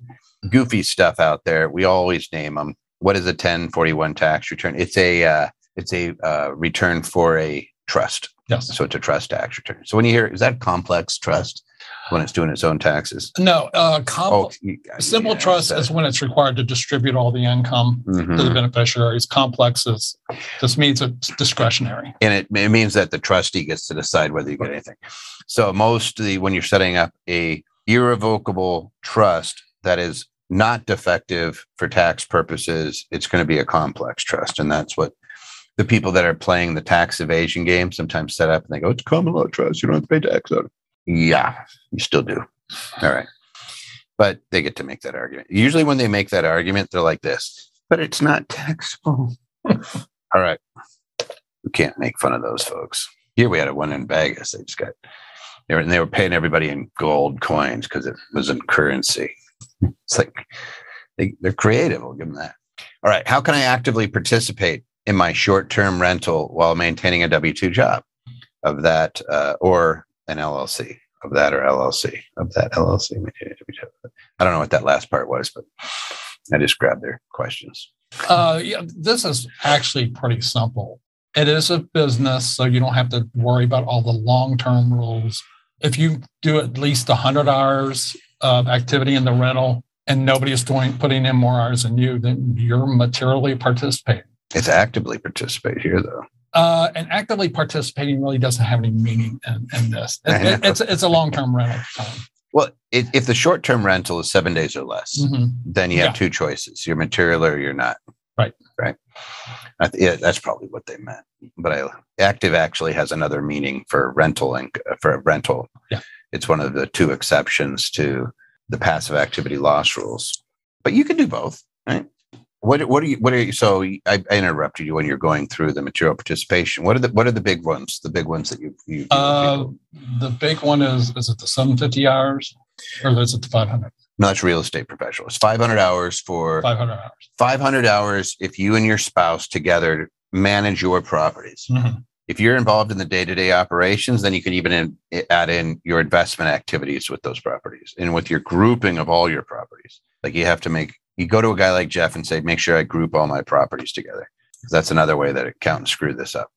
S2: goofy stuff out there. We always name them. What is a 1041 tax return? It's a uh, it's a uh, return for a trust.
S3: Yes.
S2: So it's a trust tax return. So when you hear is that complex trust when it's doing its own taxes?
S3: No, uh, comp-
S2: Oh,
S3: simple
S2: yeah,
S3: trust is when it's required to distribute all the income to the
S2: Mhm.
S3: beneficiaries. Complex is this means it's discretionary.
S2: and it, it means that the trustee gets to decide whether you get anything. So mostly when you're setting up a irrevocable trust that is not defective for tax purposes, it's going to be a complex trust, and that's what the people that are playing the tax evasion game sometimes set up and they go, "It's common law trust. You don't have to pay tax on it." Yeah, you still do. All right, but they get to make that argument. Usually, when they make that argument, they're like this, but it's not taxable. All right. We can't make fun of those folks. Here we had a one in Vegas. They just got they were, and they were paying everybody in gold coins because it was in currency. It's like they, they're creative. I'll give them that. All right. How can I actively participate in my short term rental while maintaining a W 2 job of that uh, or an LLC of that or LLC of that LLC? maintaining a W2. I don't know what that last part was, but I just grabbed their questions.
S3: Uh, yeah, this is actually pretty simple. It is a business, so you don't have to worry about all the long-term rules. If you do at least 100 hours of activity in the rental and nobody is doing putting in more hours than you, then you're materially participating.
S2: It's actively participate here, though.
S3: Uh, and actively participating really doesn't have any meaning in, in this. It- it- it's it's a long-term rental. time.
S2: Well, if, if the short term rental is seven days or less,
S3: Mhm.
S2: then you have
S3: Yeah.
S2: two choices: you're material or you're not.
S3: Right.
S2: Right. I th- yeah, that's probably what they meant. But I, active actually has another meaning for rental and for a rental.
S3: Yeah.
S2: It's one of the two exceptions to the passive activity loss rules. But you can do both, right? What what are you what are you so I, I interrupted you when you're going through the material participation. What are the what are the big ones? The big ones that you you with
S3: Uh, the big one is is it the 750 hours or is it the 500?
S2: No, that's real estate professional. It's 500 hours for
S3: 500 hours.
S2: 500 hours if you and your spouse together manage your properties.
S3: Mhm.
S2: If you're involved in the day to day operations, then you could even in, add in your investment activities with those properties and with your grouping of all your properties. Like you have to make, you go to a guy like Jeff and say, make sure I group all my properties together. 'Cause That's another way that accountants screw this up.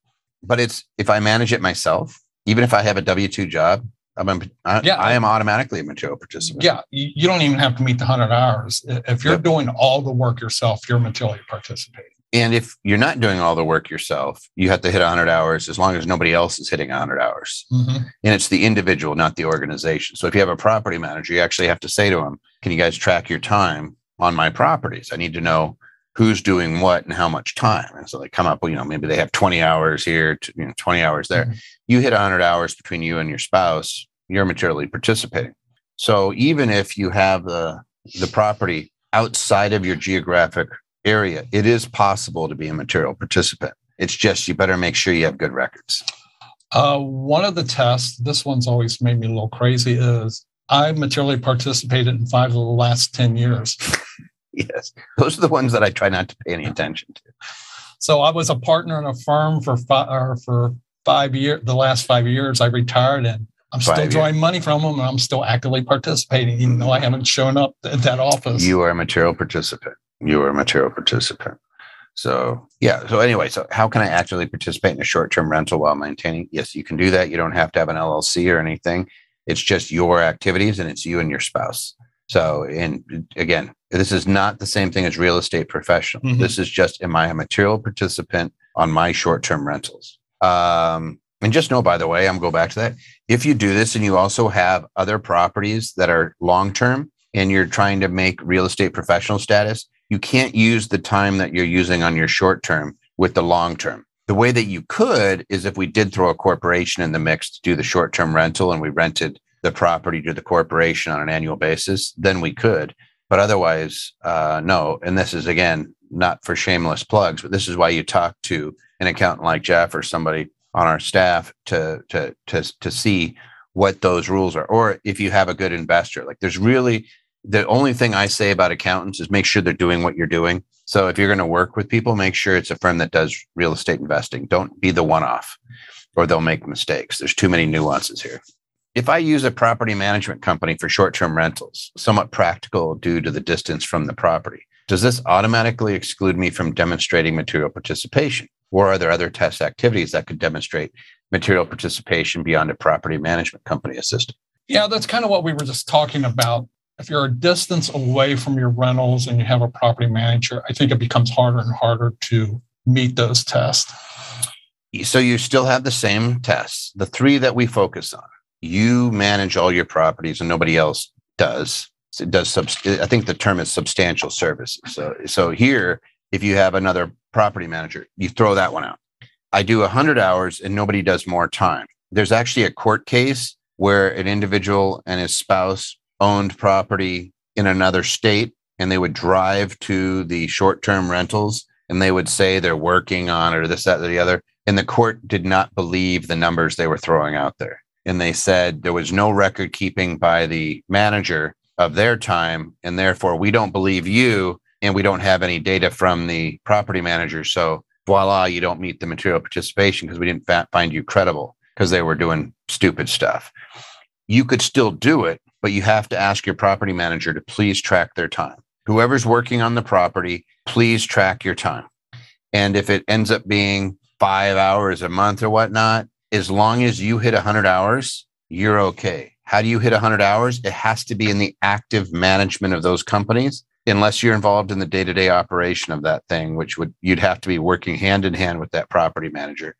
S2: But it's, if I manage it myself, even if I have a W 2 job, I'm, I,
S3: Yeah.
S2: I am automatically a material participant.
S3: Yeah, you, don't even have to meet the 100 hours. If you're
S2: Yep.
S3: doing all the work yourself, you're materially participating.
S2: And if you're not doing all the work yourself, you have to hit 100 hours as long as nobody else is hitting 100 hours.
S3: Mhm.
S2: And it's the individual, not the organization. So if you have a property manager, you actually have to say to them, Can you guys track your time on my properties? I need to know who's doing what and how much time. And so they come up you know, maybe they have 20 hours here, to, you know, 20 hours there.
S3: Mhm.
S2: You hit 100 hours between you and your spouse, you're materially participating. So even if you have the, the property outside of your geographic area, it is possible to be a material participant. It's just you better make sure you have good records.
S3: Uh, one of the tests, this one's always made me a little crazy, is I materially participated in five of the last 10 years.
S2: Yes. Those are the ones that I try not to pay any attention to.
S3: So I was a partner in a firm for five, or for five years, the last five years. I retired and I'm still
S2: Five years.
S3: drawing money from them and I'm still actively participating, even though I haven't shown up at that office.
S2: You are a material participant. You are a material participant. So, yeah. So, anyway, so how can I actually participate in a short term rental while maintaining? Yes, you can do that. You don't have to have an LLC or anything. It's just your activities and it's you and your spouse. So, and again, this is not the same thing as real estate professional.
S3: Mhm.
S2: This is just, am I a material participant on my short term rentals? Um, and just know, by the way, I'm going to go back to that. If you do this and you also have other properties that are long term and you're trying to make real estate professional status, you can't use the time that you're using on your short term with the long term. The way that you could is if we did throw a corporation in the mix to do the short term rental and we rented the property to the corporation on an annual basis, then we could. But otherwise, uh, no. And this is again not for shameless plugs, but this is why you talk to an accountant like Jeff or somebody on our staff to to to to see what those rules are, or if you have a good investor. Like there's really the only thing I say about accountants is make sure they're doing what you're doing. So if you're going to work with people, make sure it's a firm that does real estate investing. Don't be the one off. or they'll make mistakes. There's too many nuances here. If I use a property management company for short term rentals, somewhat practical due to the distance from the property, does this automatically exclude me from demonstrating material participation? Or are there other test activities that could demonstrate material participation beyond a property management company assistant?
S3: Yeah, that's kind of what we were just talking about. If you're a distance away from your rentals and you have a property manager, I think it becomes harder and harder to meet those tests.
S2: So you still have the same tests, the three that we focus on. You manage all your properties and nobody else does. It does I think the term is substantial services. So so here, if you have another property manager, you throw that one out. I do 100 hours and nobody does more time. There's actually a court case where an individual and his spouse owned property in another state and they would drive to the short term rentals and they would say they're working on it or this, that, or the other. And the court did not believe the numbers they were throwing out there. And they said there was no record keeping by the manager of their time. And therefore, we don't believe you. And we don't have any data from the property manager. So, voila, you don't meet the material participation because we didn't find you credible because they were doing stupid stuff. You could still do it, but you have to ask your property manager to please track their time. Whoever's working on the property, please track your time. And if it ends up being five hours a month or whatnot, as long as you hit 100 hours, you're okay. How do you hit 100 hours? It has to be in the active management of those companies, unless you're involved in the day to day operation of that thing, which would you'd have to be working hand in hand with that property manager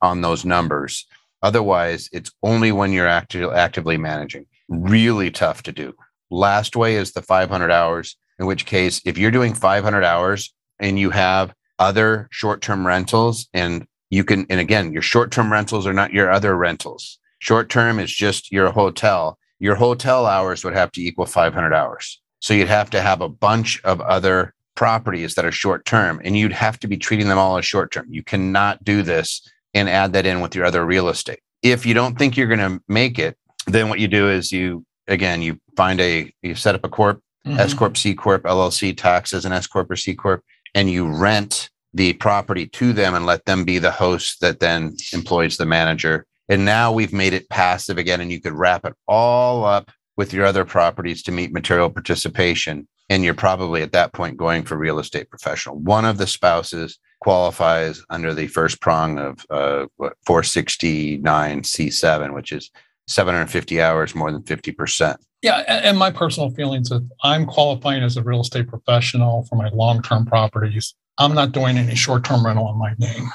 S2: on those numbers. Otherwise, it's only when you're acti- actively managing. Really tough to do. Last way is the 500 hours, in which case, if you're doing 500 hours and you have other short term rentals, and you can, and again, your short term rentals are not your other rentals. Short term is just your hotel. Your hotel hours would have to equal 500 hours. So you'd have to have a bunch of other properties that are short term, and you'd have to be treating them all as short term. You cannot do this and add that in with your other real estate. If you don't think you're going to make it, then what you do is you again you find a you set up a corp, mm-hmm. S corp, C corp, LLC tax as an S corp or C corp, and you rent the property to them and let them be the host that then employs the manager. And now we've made it passive again, and you could wrap it all up with your other properties to meet material participation. And you're probably at that point going for real estate professional. One of the spouses qualifies under the first prong of uh, 469 C7, which is 750 hours, more than 50%.
S3: Yeah. And my personal feelings is I'm qualifying as a real estate professional for my long term properties. I'm not doing any short term rental on my name.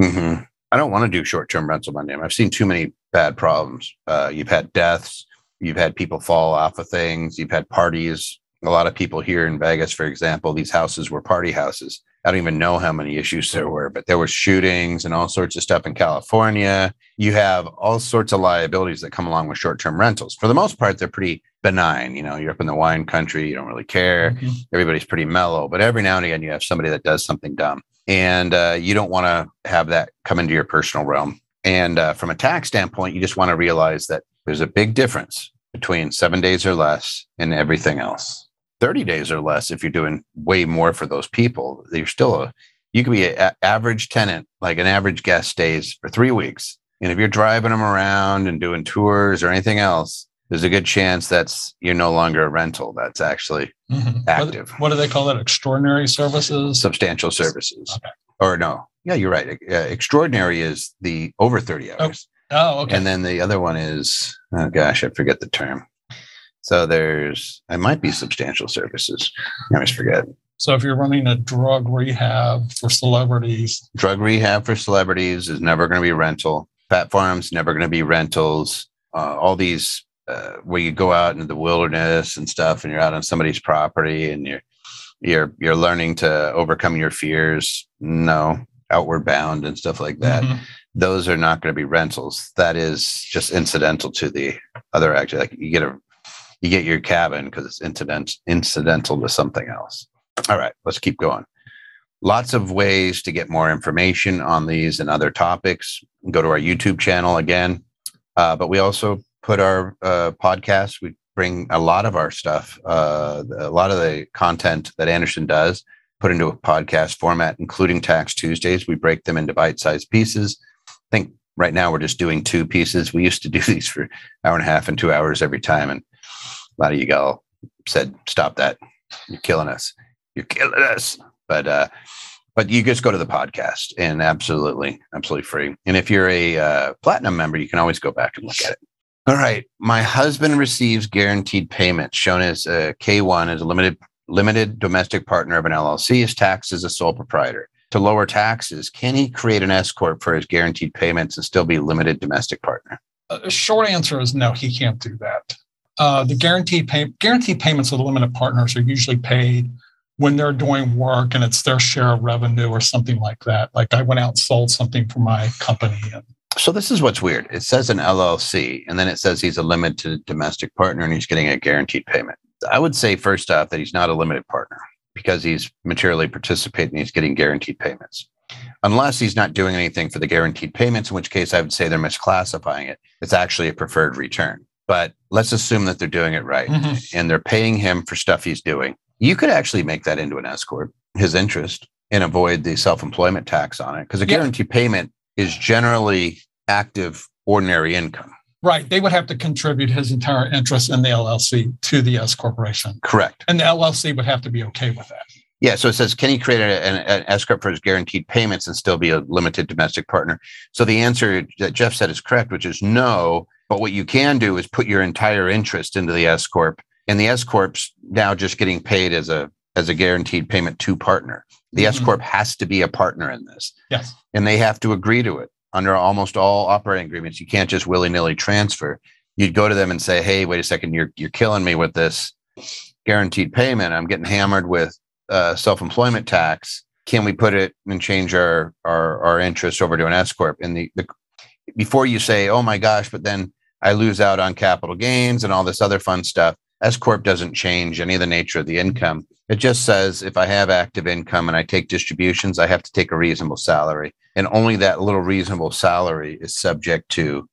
S2: Mm-hmm. I don't want to do short term rental on my name. I've seen too many bad problems. Uh, you've had deaths, you've had people fall off of things, you've had parties. A lot of people here in Vegas, for example, these houses were party houses. I don't even know how many issues there were, but there were shootings and all sorts of stuff in California. You have all sorts of liabilities that come along with short-term rentals. For the most part, they're pretty benign. You know, you're up in the wine country, you don't really care. Mm-hmm. Everybody's pretty mellow, but every now and again, you have somebody that does something dumb, and uh, you don't want to have that come into your personal realm. And uh, from a tax standpoint, you just want to realize that there's a big difference between seven days or less and everything else. 30 days or less if you're doing way more for those people. You're still a you could be an average tenant like an average guest stays for three weeks. And if you're driving them around and doing tours or anything else there's a good chance that's you're no longer a rental that's actually mm-hmm. active.
S3: what, what, do they call that extraordinary services?
S2: Substantial services. Okay. or no. Yeah you're right. Uh, extraordinary is the over 30 hours.
S3: Oh. oh okay.
S2: And then the other one is oh gosh i forget the term so there's, I might be substantial services. I always forget.
S3: So if you're running a drug rehab for celebrities,
S2: drug rehab for celebrities is never going to be rental. Fat farms never going to be rentals. Uh, all these uh, where you go out into the wilderness and stuff, and you're out on somebody's property, and you're you're you're learning to overcome your fears. No, outward bound and stuff like that. Mm-hmm. Those are not going to be rentals. That is just incidental to the other act. Like you get a you get your cabin because it's incident, incidental to something else. All right, let's keep going. Lots of ways to get more information on these and other topics. Go to our YouTube channel again. Uh, but we also put our uh, podcast, we bring a lot of our stuff, uh, a lot of the content that Anderson does, put into a podcast format, including Tax Tuesdays. We break them into bite sized pieces. I think Right now, we're just doing two pieces. We used to do these for hour and a half and two hours every time, and a lot of you all said, "Stop that! You're killing us! You're killing us!" But uh, but you just go to the podcast and absolutely, absolutely free. And if you're a uh, platinum member, you can always go back and look at it. All right, my husband receives guaranteed payments, shown as a K1 as a limited limited domestic partner of an LLC, is taxed as a sole proprietor to lower taxes, can he create an S corp for his guaranteed payments and still be limited domestic partner?
S3: Uh, short answer is no, he can't do that. Uh, the guaranteed pay- guaranteed payments of the limited partners are usually paid when they're doing work and it's their share of revenue or something like that. Like I went out and sold something for my company. And-
S2: so this is what's weird. It says an LLC, and then it says he's a limited domestic partner and he's getting a guaranteed payment. I would say first off that he's not a limited partner because he's materially participating, he's getting guaranteed payments. Unless he's not doing anything for the guaranteed payments, in which case I would say they're misclassifying it. It's actually a preferred return. But let's assume that they're doing it right mm-hmm. and they're paying him for stuff he's doing. You could actually make that into an S corp, his interest, and avoid the self employment tax on it because a guaranteed yeah. payment is generally active ordinary income.
S3: Right. They would have to contribute his entire interest in the LLC to the S corporation.
S2: Correct.
S3: And the LLC would have to be okay with that.
S2: Yeah. So it says, can he create an, an S corp for his guaranteed payments and still be a limited domestic partner? So the answer that Jeff said is correct, which is no. But what you can do is put your entire interest into the S corp, and the S corp's now just getting paid as a as a guaranteed payment to partner. The mm-hmm. S corp has to be a partner in this.
S3: Yes.
S2: And they have to agree to it under almost all operating agreements. You can't just willy nilly transfer. You'd go to them and say, "Hey, wait a second, you're you're killing me with this guaranteed payment. I'm getting hammered with uh, self employment tax. Can we put it and change our our our interest over to an S corp?" And the, the before you say, "Oh my gosh," but then I lose out on capital gains and all this other fun stuff. S corp doesn't change any of the nature of the income. It just says if I have active income and I take distributions, I have to take a reasonable salary. And only that little reasonable salary is subject to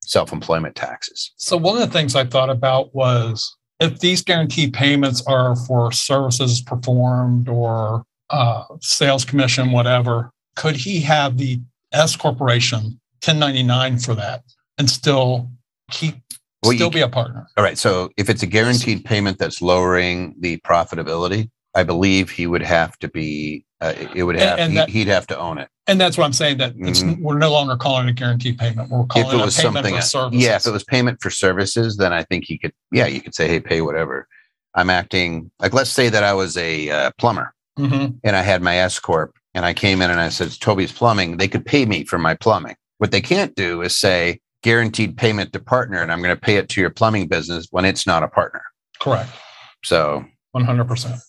S2: self employment taxes.
S3: So, one of the things I thought about was if these guaranteed payments are for services performed or uh, sales commission, whatever, could he have the S corporation 1099 for that and still keep well, still be a partner.
S2: All right. So if it's a guaranteed payment that's lowering the profitability, I believe he would have to be. Uh, it would have. And, and that, he'd have to own it.
S3: And that's what I'm saying. That mm-hmm. we're no longer calling it a guaranteed payment. We're calling if it, was a payment something, for services.
S2: Yeah, if it was payment for services, then I think he could. Yeah, you could say, "Hey, pay whatever." I'm acting like. Let's say that I was a uh, plumber, mm-hmm. and I had my S corp, and I came in and I said, "Toby's Plumbing." They could pay me for my plumbing. What they can't do is say, guaranteed payment to partner and I'm going to pay it to your plumbing business when it's not a partner.
S3: Correct.
S2: So
S3: 100%.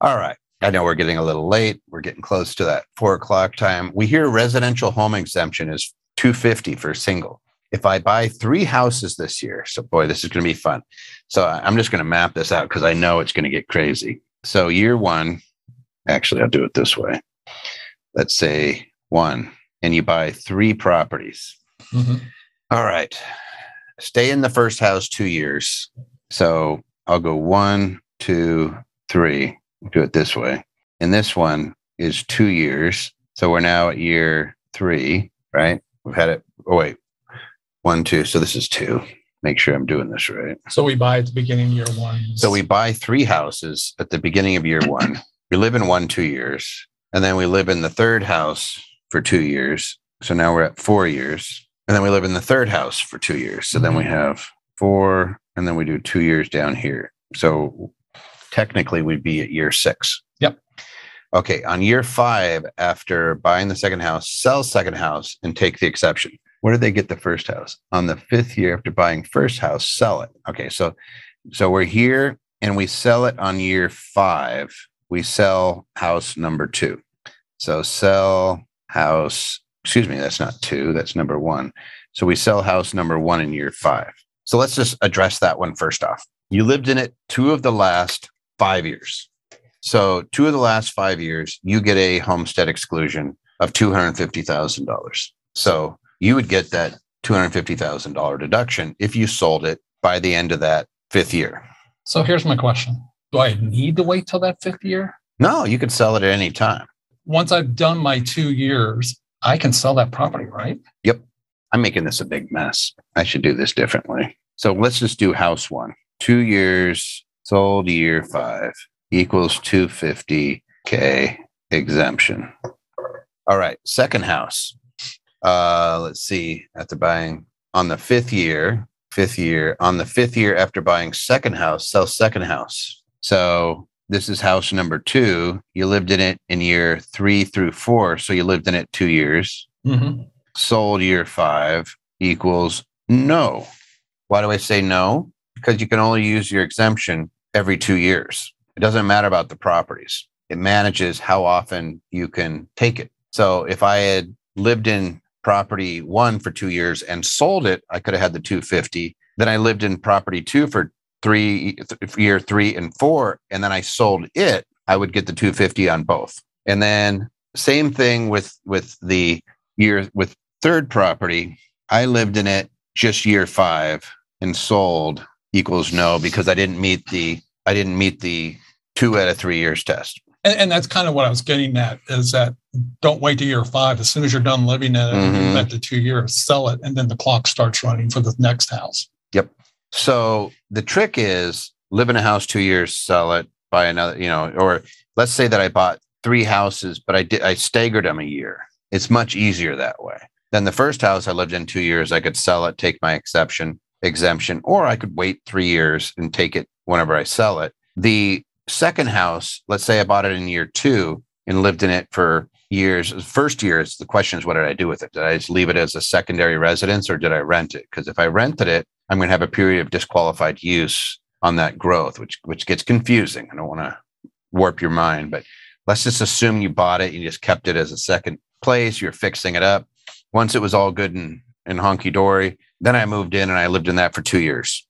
S2: All right. I know we're getting a little late. We're getting close to that four o'clock time. We hear residential home exemption is 250 for single. If I buy three houses this year, so boy, this is going to be fun. So I'm just going to map this out because I know it's going to get crazy. So year one, actually, I'll do it this way. Let's say one, and you buy three properties. Mm-hmm. All right. Stay in the first house two years. So I'll go one, two, three. Do it this way. And this one is two years. So we're now at year three, right? We've had it. Oh, wait. One, two. So this is two. Make sure I'm doing this right.
S3: So we buy at the beginning of year one.
S2: So we buy three houses at the beginning of year one. We live in one, two years. And then we live in the third house for two years. So now we're at four years. And then we live in the third house for two years. So then we mm-hmm. have four, and then we do two years down here. So technically, we'd be at year six.
S3: Yep.
S2: Okay. On year five, after buying the second house, sell second house and take the exception. Where did they get the first house? On the fifth year after buying first house, sell it. Okay. So, so we're here and we sell it on year five. We sell house number two. So sell house excuse me, that's not two, that's number one. So we sell house number one in year five. So let's just address that one first off. You lived in it two of the last five years. So, two of the last five years, you get a homestead exclusion of $250,000. So, you would get that $250,000 deduction if you sold it by the end of that fifth year.
S3: So, here's my question Do I need to wait till that fifth year?
S2: No, you could sell it at any time.
S3: Once I've done my two years, I can sell that property, right?
S2: Yep. I'm making this a big mess. I should do this differently. So let's just do house one. Two years sold year five equals 250K exemption. All right. Second house. Uh, let's see. After buying on the fifth year, fifth year, on the fifth year after buying second house, sell second house. So this is house number two. You lived in it in year three through four. So you lived in it two years.
S3: Mm-hmm.
S2: Sold year five equals no. Why do I say no? Because you can only use your exemption every two years. It doesn't matter about the properties. It manages how often you can take it. So if I had lived in property one for two years and sold it, I could have had the 250. Then I lived in property two for three, th- year three and four, and then I sold it, I would get the 250 on both. And then same thing with with the year with third property. I lived in it just year five and sold equals no because I didn't meet the I didn't meet the two out of three years test.
S3: And, and that's kind of what I was getting at is that don't wait to year five. As soon as you're done living in it, mm-hmm. you met the two years, sell it, and then the clock starts running for the next house.
S2: Yep. So the trick is live in a house two years, sell it, buy another, you know, or let's say that I bought three houses, but I did I staggered them a year. It's much easier that way. Then the first house I lived in two years, I could sell it, take my exception exemption, or I could wait three years and take it whenever I sell it. The second house, let's say I bought it in year two and lived in it for years. First year is the question is what did I do with it? Did I just leave it as a secondary residence or did I rent it? Because if I rented it, I'm going to have a period of disqualified use on that growth, which which gets confusing. I don't want to warp your mind, but let's just assume you bought it, and you just kept it as a second place, you're fixing it up. Once it was all good and, and honky dory, then I moved in and I lived in that for two years.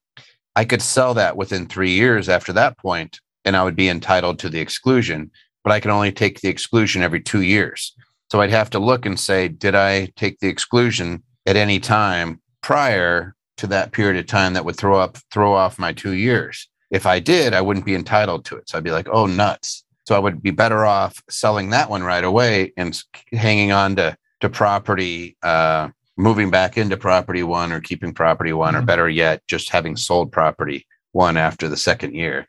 S2: I could sell that within three years after that point, and I would be entitled to the exclusion, but I can only take the exclusion every two years. So I'd have to look and say, did I take the exclusion at any time prior to that period of time that would throw up throw off my two years? If I did, I wouldn't be entitled to it. So I'd be like, oh nuts. So I would be better off selling that one right away and hanging on to to property uh, moving back into property one or keeping property one, mm-hmm. or better yet, just having sold property one after the second year.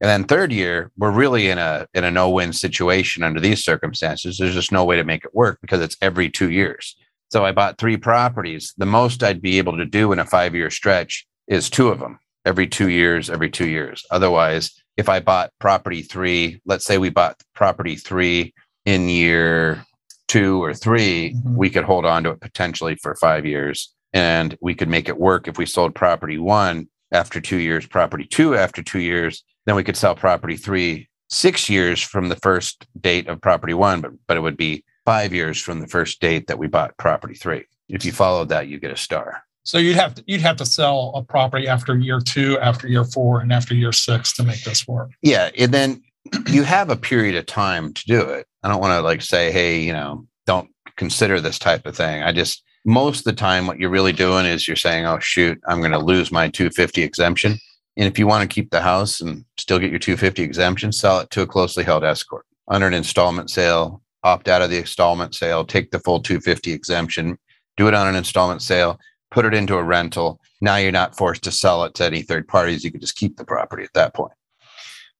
S2: And then third year, we're really in a in a no-win situation under these circumstances. There's just no way to make it work because it's every two years. So I bought three properties. The most I'd be able to do in a five-year stretch is two of them every two years, every two years. Otherwise, if I bought property three, let's say we bought property three in year two or 3 mm-hmm. we could hold on to it potentially for five years and we could make it work if we sold property one after two years, property two after two years, then we could sell property three six years from the first date of property one, but but it would be five years from the first date that we bought property three. If you followed that, you get a star.
S3: So you'd have to you'd have to sell a property after year two, after year four, and after year six to make this work.
S2: Yeah, and then you have a period of time to do it. I don't want to like say, hey, you know, don't consider this type of thing. I just most of the time what you're really doing is you're saying, oh shoot, I'm going to lose my 250 exemption. And if you want to keep the house and still get your 250 exemption, sell it to a closely held S corp under an installment sale, opt out of the installment sale, take the full 250 exemption, do it on an installment sale, put it into a rental. Now you're not forced to sell it to any third parties. You can just keep the property at that point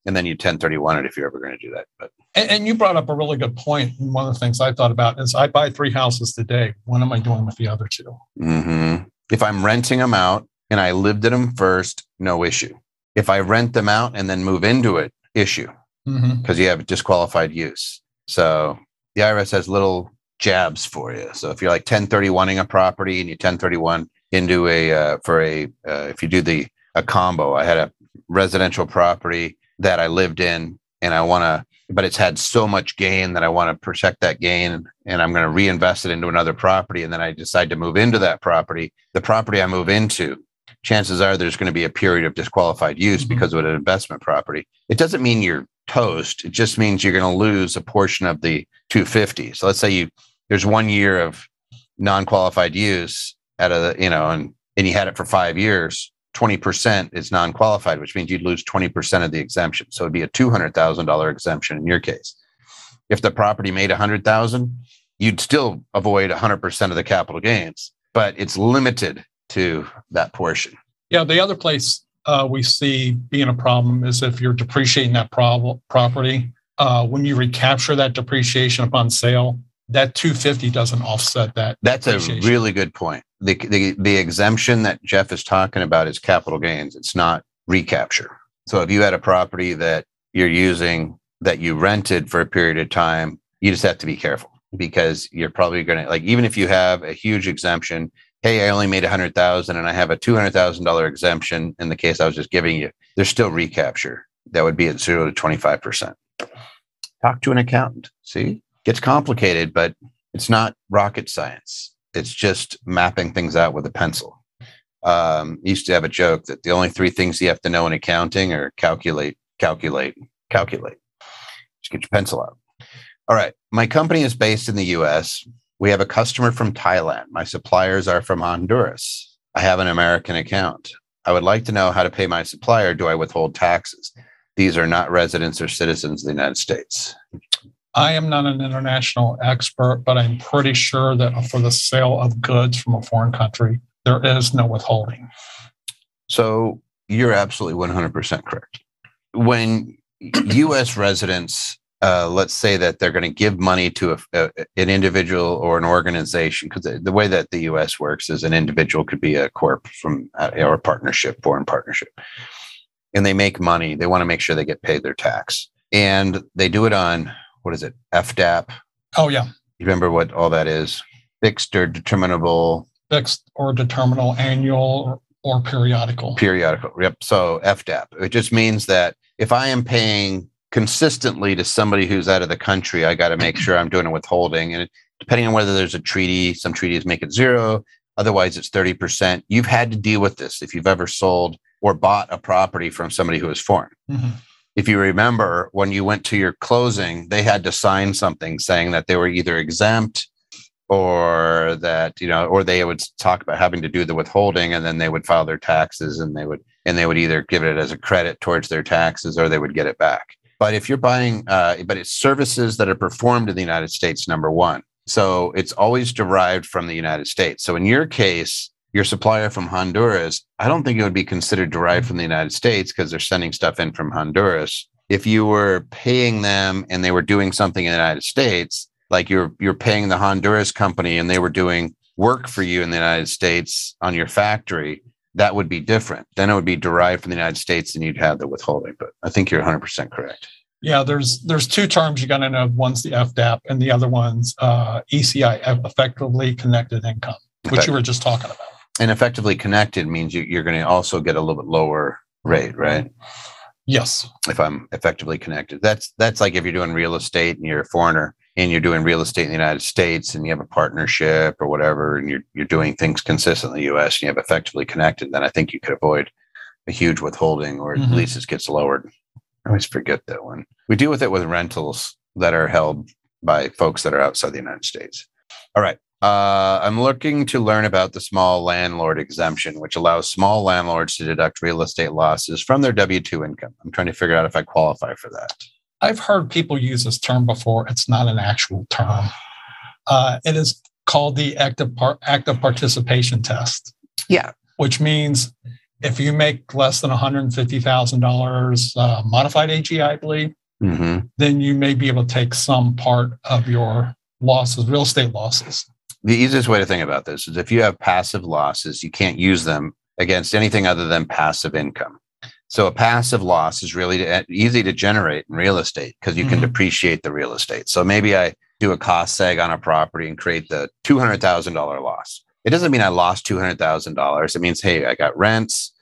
S2: and then you 1031 it if you're ever going to do that. But
S3: and, and, you brought up a really good point. And one of the things I thought about is I buy three houses today. What am I doing with the other 2
S2: mm-hmm. If I'm renting them out and I lived in them first, no issue. If I rent them out and then move into it, issue because mm-hmm. you have disqualified use. So the IRS has little jabs for you. So if you're like 1031ing a property and you 1031 into a uh, for a uh, if you do the a combo, I had a residential property that I lived in and I want to but it's had so much gain that I want to protect that gain and I'm going to reinvest it into another property and then I decide to move into that property the property I move into chances are there's going to be a period of disqualified use mm-hmm. because of an investment property it doesn't mean you're toast it just means you're going to lose a portion of the 250 so let's say you there's one year of non-qualified use out of the you know and and you had it for 5 years 20% is non-qualified, which means you'd lose 20% of the exemption. So it'd be a $200,000 exemption in your case. If the property made 100,000, you'd still avoid 100% of the capital gains, but it's limited to that portion.
S3: Yeah, the other place uh, we see being a problem is if you're depreciating that property. Uh, when you recapture that depreciation upon sale, that 250 doesn't offset that.
S2: That's a really good point. The, the the exemption that Jeff is talking about is capital gains. It's not recapture. So if you had a property that you're using that you rented for a period of time, you just have to be careful because you're probably going to like even if you have a huge exemption, hey, I only made a hundred thousand and I have a two hundred thousand dollar exemption in the case I was just giving you, there's still recapture. That would be at zero to twenty five percent. Talk to an accountant. See, gets complicated, but it's not rocket science. It's just mapping things out with a pencil. Um, used to have a joke that the only three things you have to know in accounting are calculate, calculate, calculate. Just get your pencil out. All right. My company is based in the US. We have a customer from Thailand. My suppliers are from Honduras. I have an American account. I would like to know how to pay my supplier. Do I withhold taxes? These are not residents or citizens of the United States.
S3: I am not an international expert, but I'm pretty sure that for the sale of goods from a foreign country, there is no withholding.
S2: So you're absolutely 100% correct. When US residents, uh, let's say that they're going to give money to a, a, an individual or an organization, because the, the, way that the US works is an individual could be a corp from uh, or a partnership, foreign partnership, and they make money. They want to make sure they get paid their tax. And they do it on what is it? FDAP.
S3: Oh yeah.
S2: You remember what all that is? Fixed or determinable.
S3: Fixed or determinable annual or, or periodical.
S2: Periodical. Yep. So FDAP. It just means that if I am paying consistently to somebody who's out of the country, I got to make sure I'm doing a withholding. And depending on whether there's a treaty, some treaties make it zero. Otherwise, it's 30%. You've had to deal with this if you've ever sold or bought a property from somebody who is foreign. Mm-hmm if you remember when you went to your closing, they had to sign something saying that they were either exempt or that, you know, or they would talk about having to do the withholding and then they would file their taxes and they would, and they would either give it as a credit towards their taxes or they would get it back. But if you're buying, uh, but it's services that are performed in the United States, number one. So it's always derived from the United States. So in your case, your supplier from Honduras, I don't think it would be considered derived from the United States because they're sending stuff in from Honduras. If you were paying them and they were doing something in the United States, like you're you're paying the Honduras company and they were doing work for you in the United States on your factory, that would be different. Then it would be derived from the United States and you'd have the withholding. But I think you're 100% correct.
S3: Yeah, there's there's two terms you got to know. One's the FDAP and the other one's uh, ECI, effectively connected income, which you were just talking about
S2: and effectively connected means you, are going to also get a little bit lower rate, right?
S3: Yes.
S2: If I'm effectively connected, that's that's like if you're doing real estate and you're a foreigner and you're doing real estate in the United States and you have a partnership or whatever, and you're you're doing things consistent in the U.S. and you have effectively connected, then I think you could avoid a huge withholding or mm-hmm. at least it gets lowered. I always forget that one. We deal with it with rentals that are held by folks that are outside the United States. All right. Uh, I'm looking to learn about the small landlord exemption, which allows small landlords to deduct real estate losses from their W 2 income. I'm trying to figure out if I qualify for that.
S3: I've heard people use this term before. It's not an actual term. Uh, it is called the active, par- active participation test.
S2: Yeah.
S3: Which means if you make less than $150,000 uh, modified AG, I believe, mm-hmm. then you may be able to take some part of your losses, real estate losses
S2: the easiest way to think about this is if you have passive losses, you can't use them against anything other than passive income. So a passive loss is really easy to generate in real estate because you can mm-hmm. depreciate the real estate. So maybe I do a cost seg on a property and create the $200,000 loss. It doesn't mean I lost $200,000. It means, hey, I got rents,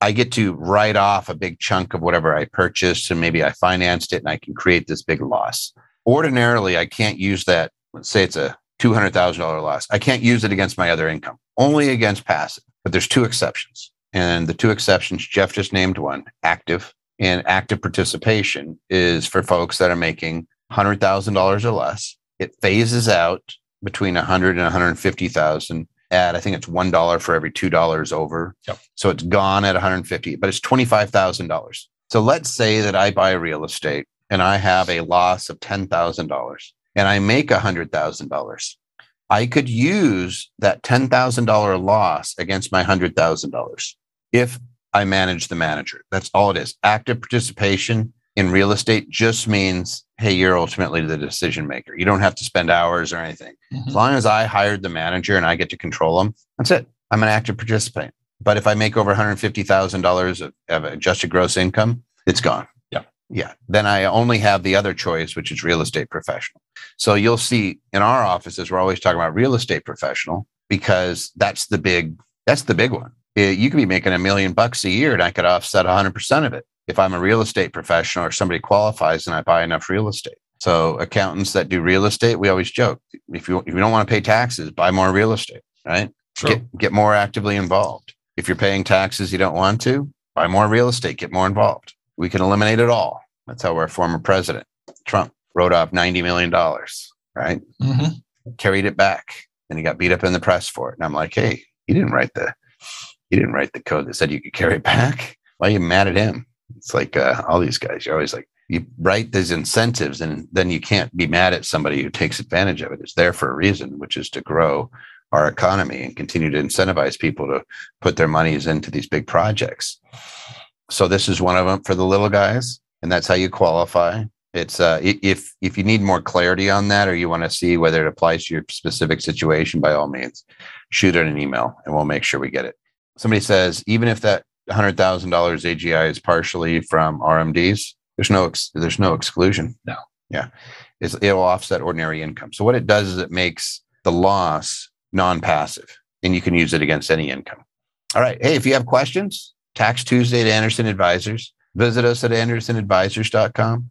S2: I get to write off a big chunk of whatever I purchased and maybe I financed it and I can create this big loss. Ordinarily, I can't use that. Let's say it's a $200,000 loss. I can't use it against my other income, only against passive. But there's two exceptions. And the two exceptions, Jeff just named one active and active participation is for folks that are making $100,000 or less. It phases out between 100 and 150,000 at I think it's one dollar for every two dollars over. Yep. So it's gone at 150, but it's twenty five thousand dollars. So let's say that I buy real estate and I have a loss of ten thousand dollars and I make $100,000, I could use that $10,000 loss against my $100,000 if I manage the manager. That's all it is. Active participation in real estate just means, hey, you're ultimately the decision maker. You don't have to spend hours or anything. Mm-hmm. As long as I hired the manager and I get to control them, that's it. I'm an active participant. But if I make over $150,000 of, of adjusted gross income, it's gone.
S3: Yeah.
S2: Yeah. Then I only have the other choice, which is real estate professional. So you'll see in our offices, we're always talking about real estate professional because that's the big, that's the big one. You could be making a million bucks a year and I could offset 100% of it if I'm a real estate professional or somebody qualifies and I buy enough real estate. So accountants that do real estate, we always joke if you if you don't want to pay taxes, buy more real estate, right? Sure. Get get more actively involved. If you're paying taxes you don't want to, buy more real estate, get more involved. We can eliminate it all. That's how our former president, Trump, wrote off $90 million, right? Mm-hmm. Carried it back and he got beat up in the press for it. And I'm like, hey, he didn't write the he didn't write the code that said you could carry it back. Why are you mad at him? It's like uh, all these guys. You're always like, you write these incentives, and then you can't be mad at somebody who takes advantage of it. It's there for a reason, which is to grow our economy and continue to incentivize people to put their monies into these big projects. So this is one of them for the little guys, and that's how you qualify. It's uh, if if you need more clarity on that, or you want to see whether it applies to your specific situation, by all means, shoot it an email, and we'll make sure we get it. Somebody says even if that hundred thousand dollars AGI is partially from RMDs. There's no ex- there's no exclusion.
S3: No.
S2: Yeah, it's, it'll offset ordinary income. So what it does is it makes the loss non-passive, and you can use it against any income. All right. Hey, if you have questions, Tax Tuesday at Anderson Advisors. Visit us at andersonadvisors.com.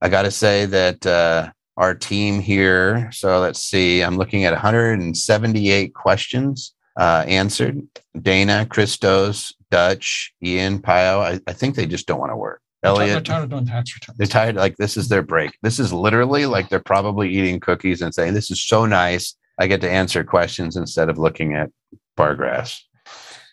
S2: I got to say that uh, our team here. So let's see. I'm looking at 178 questions uh, answered. Dana, Christos, Dutch, Ian, Pio. I, I think they just don't want to work.
S3: Elliot, they're tired of doing tax returns.
S2: They're tired. Like this is their break. This is literally like they're probably eating cookies and saying, "This is so nice. I get to answer questions instead of looking at bar grass."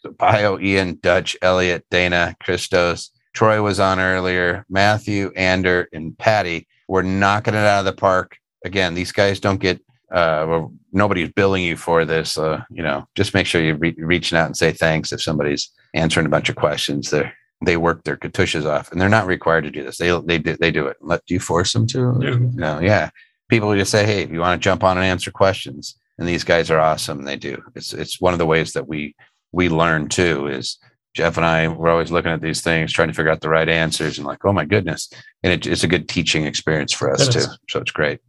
S2: So Pio, Ian, Dutch, Elliot, Dana, Christos, Troy was on earlier. Matthew, Ander, and Patty were knocking it out of the park. Again, these guys don't get uh, well, nobody's billing you for this. Uh, you know, just make sure you're re- reaching out and say thanks if somebody's answering a bunch of questions. They they work their katushes off, and they're not required to do this. They they do, they do it. Let do you force them to?
S3: No.
S2: no, yeah. People just say, hey, if you want to jump on and answer questions, and these guys are awesome. They do. It's it's one of the ways that we we learn too. Is Jeff and I we're always looking at these things, trying to figure out the right answers, and like, oh my goodness, and it, it's a good teaching experience for us too. So it's great.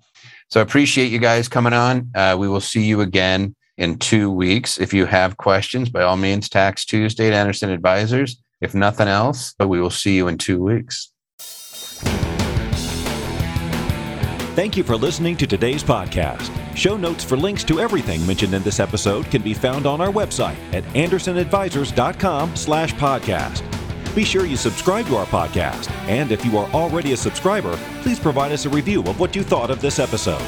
S2: So I appreciate you guys coming on. Uh, we will see you again in two weeks. If you have questions, by all means, Tax Tuesday at Anderson Advisors. If nothing else, but we will see you in two weeks.
S1: Thank you for listening to today's podcast. Show notes for links to everything mentioned in this episode can be found on our website at andersonadvisors.com slash podcast. Be sure you subscribe to our podcast. And if you are already a subscriber, please provide us a review of what you thought of this episode.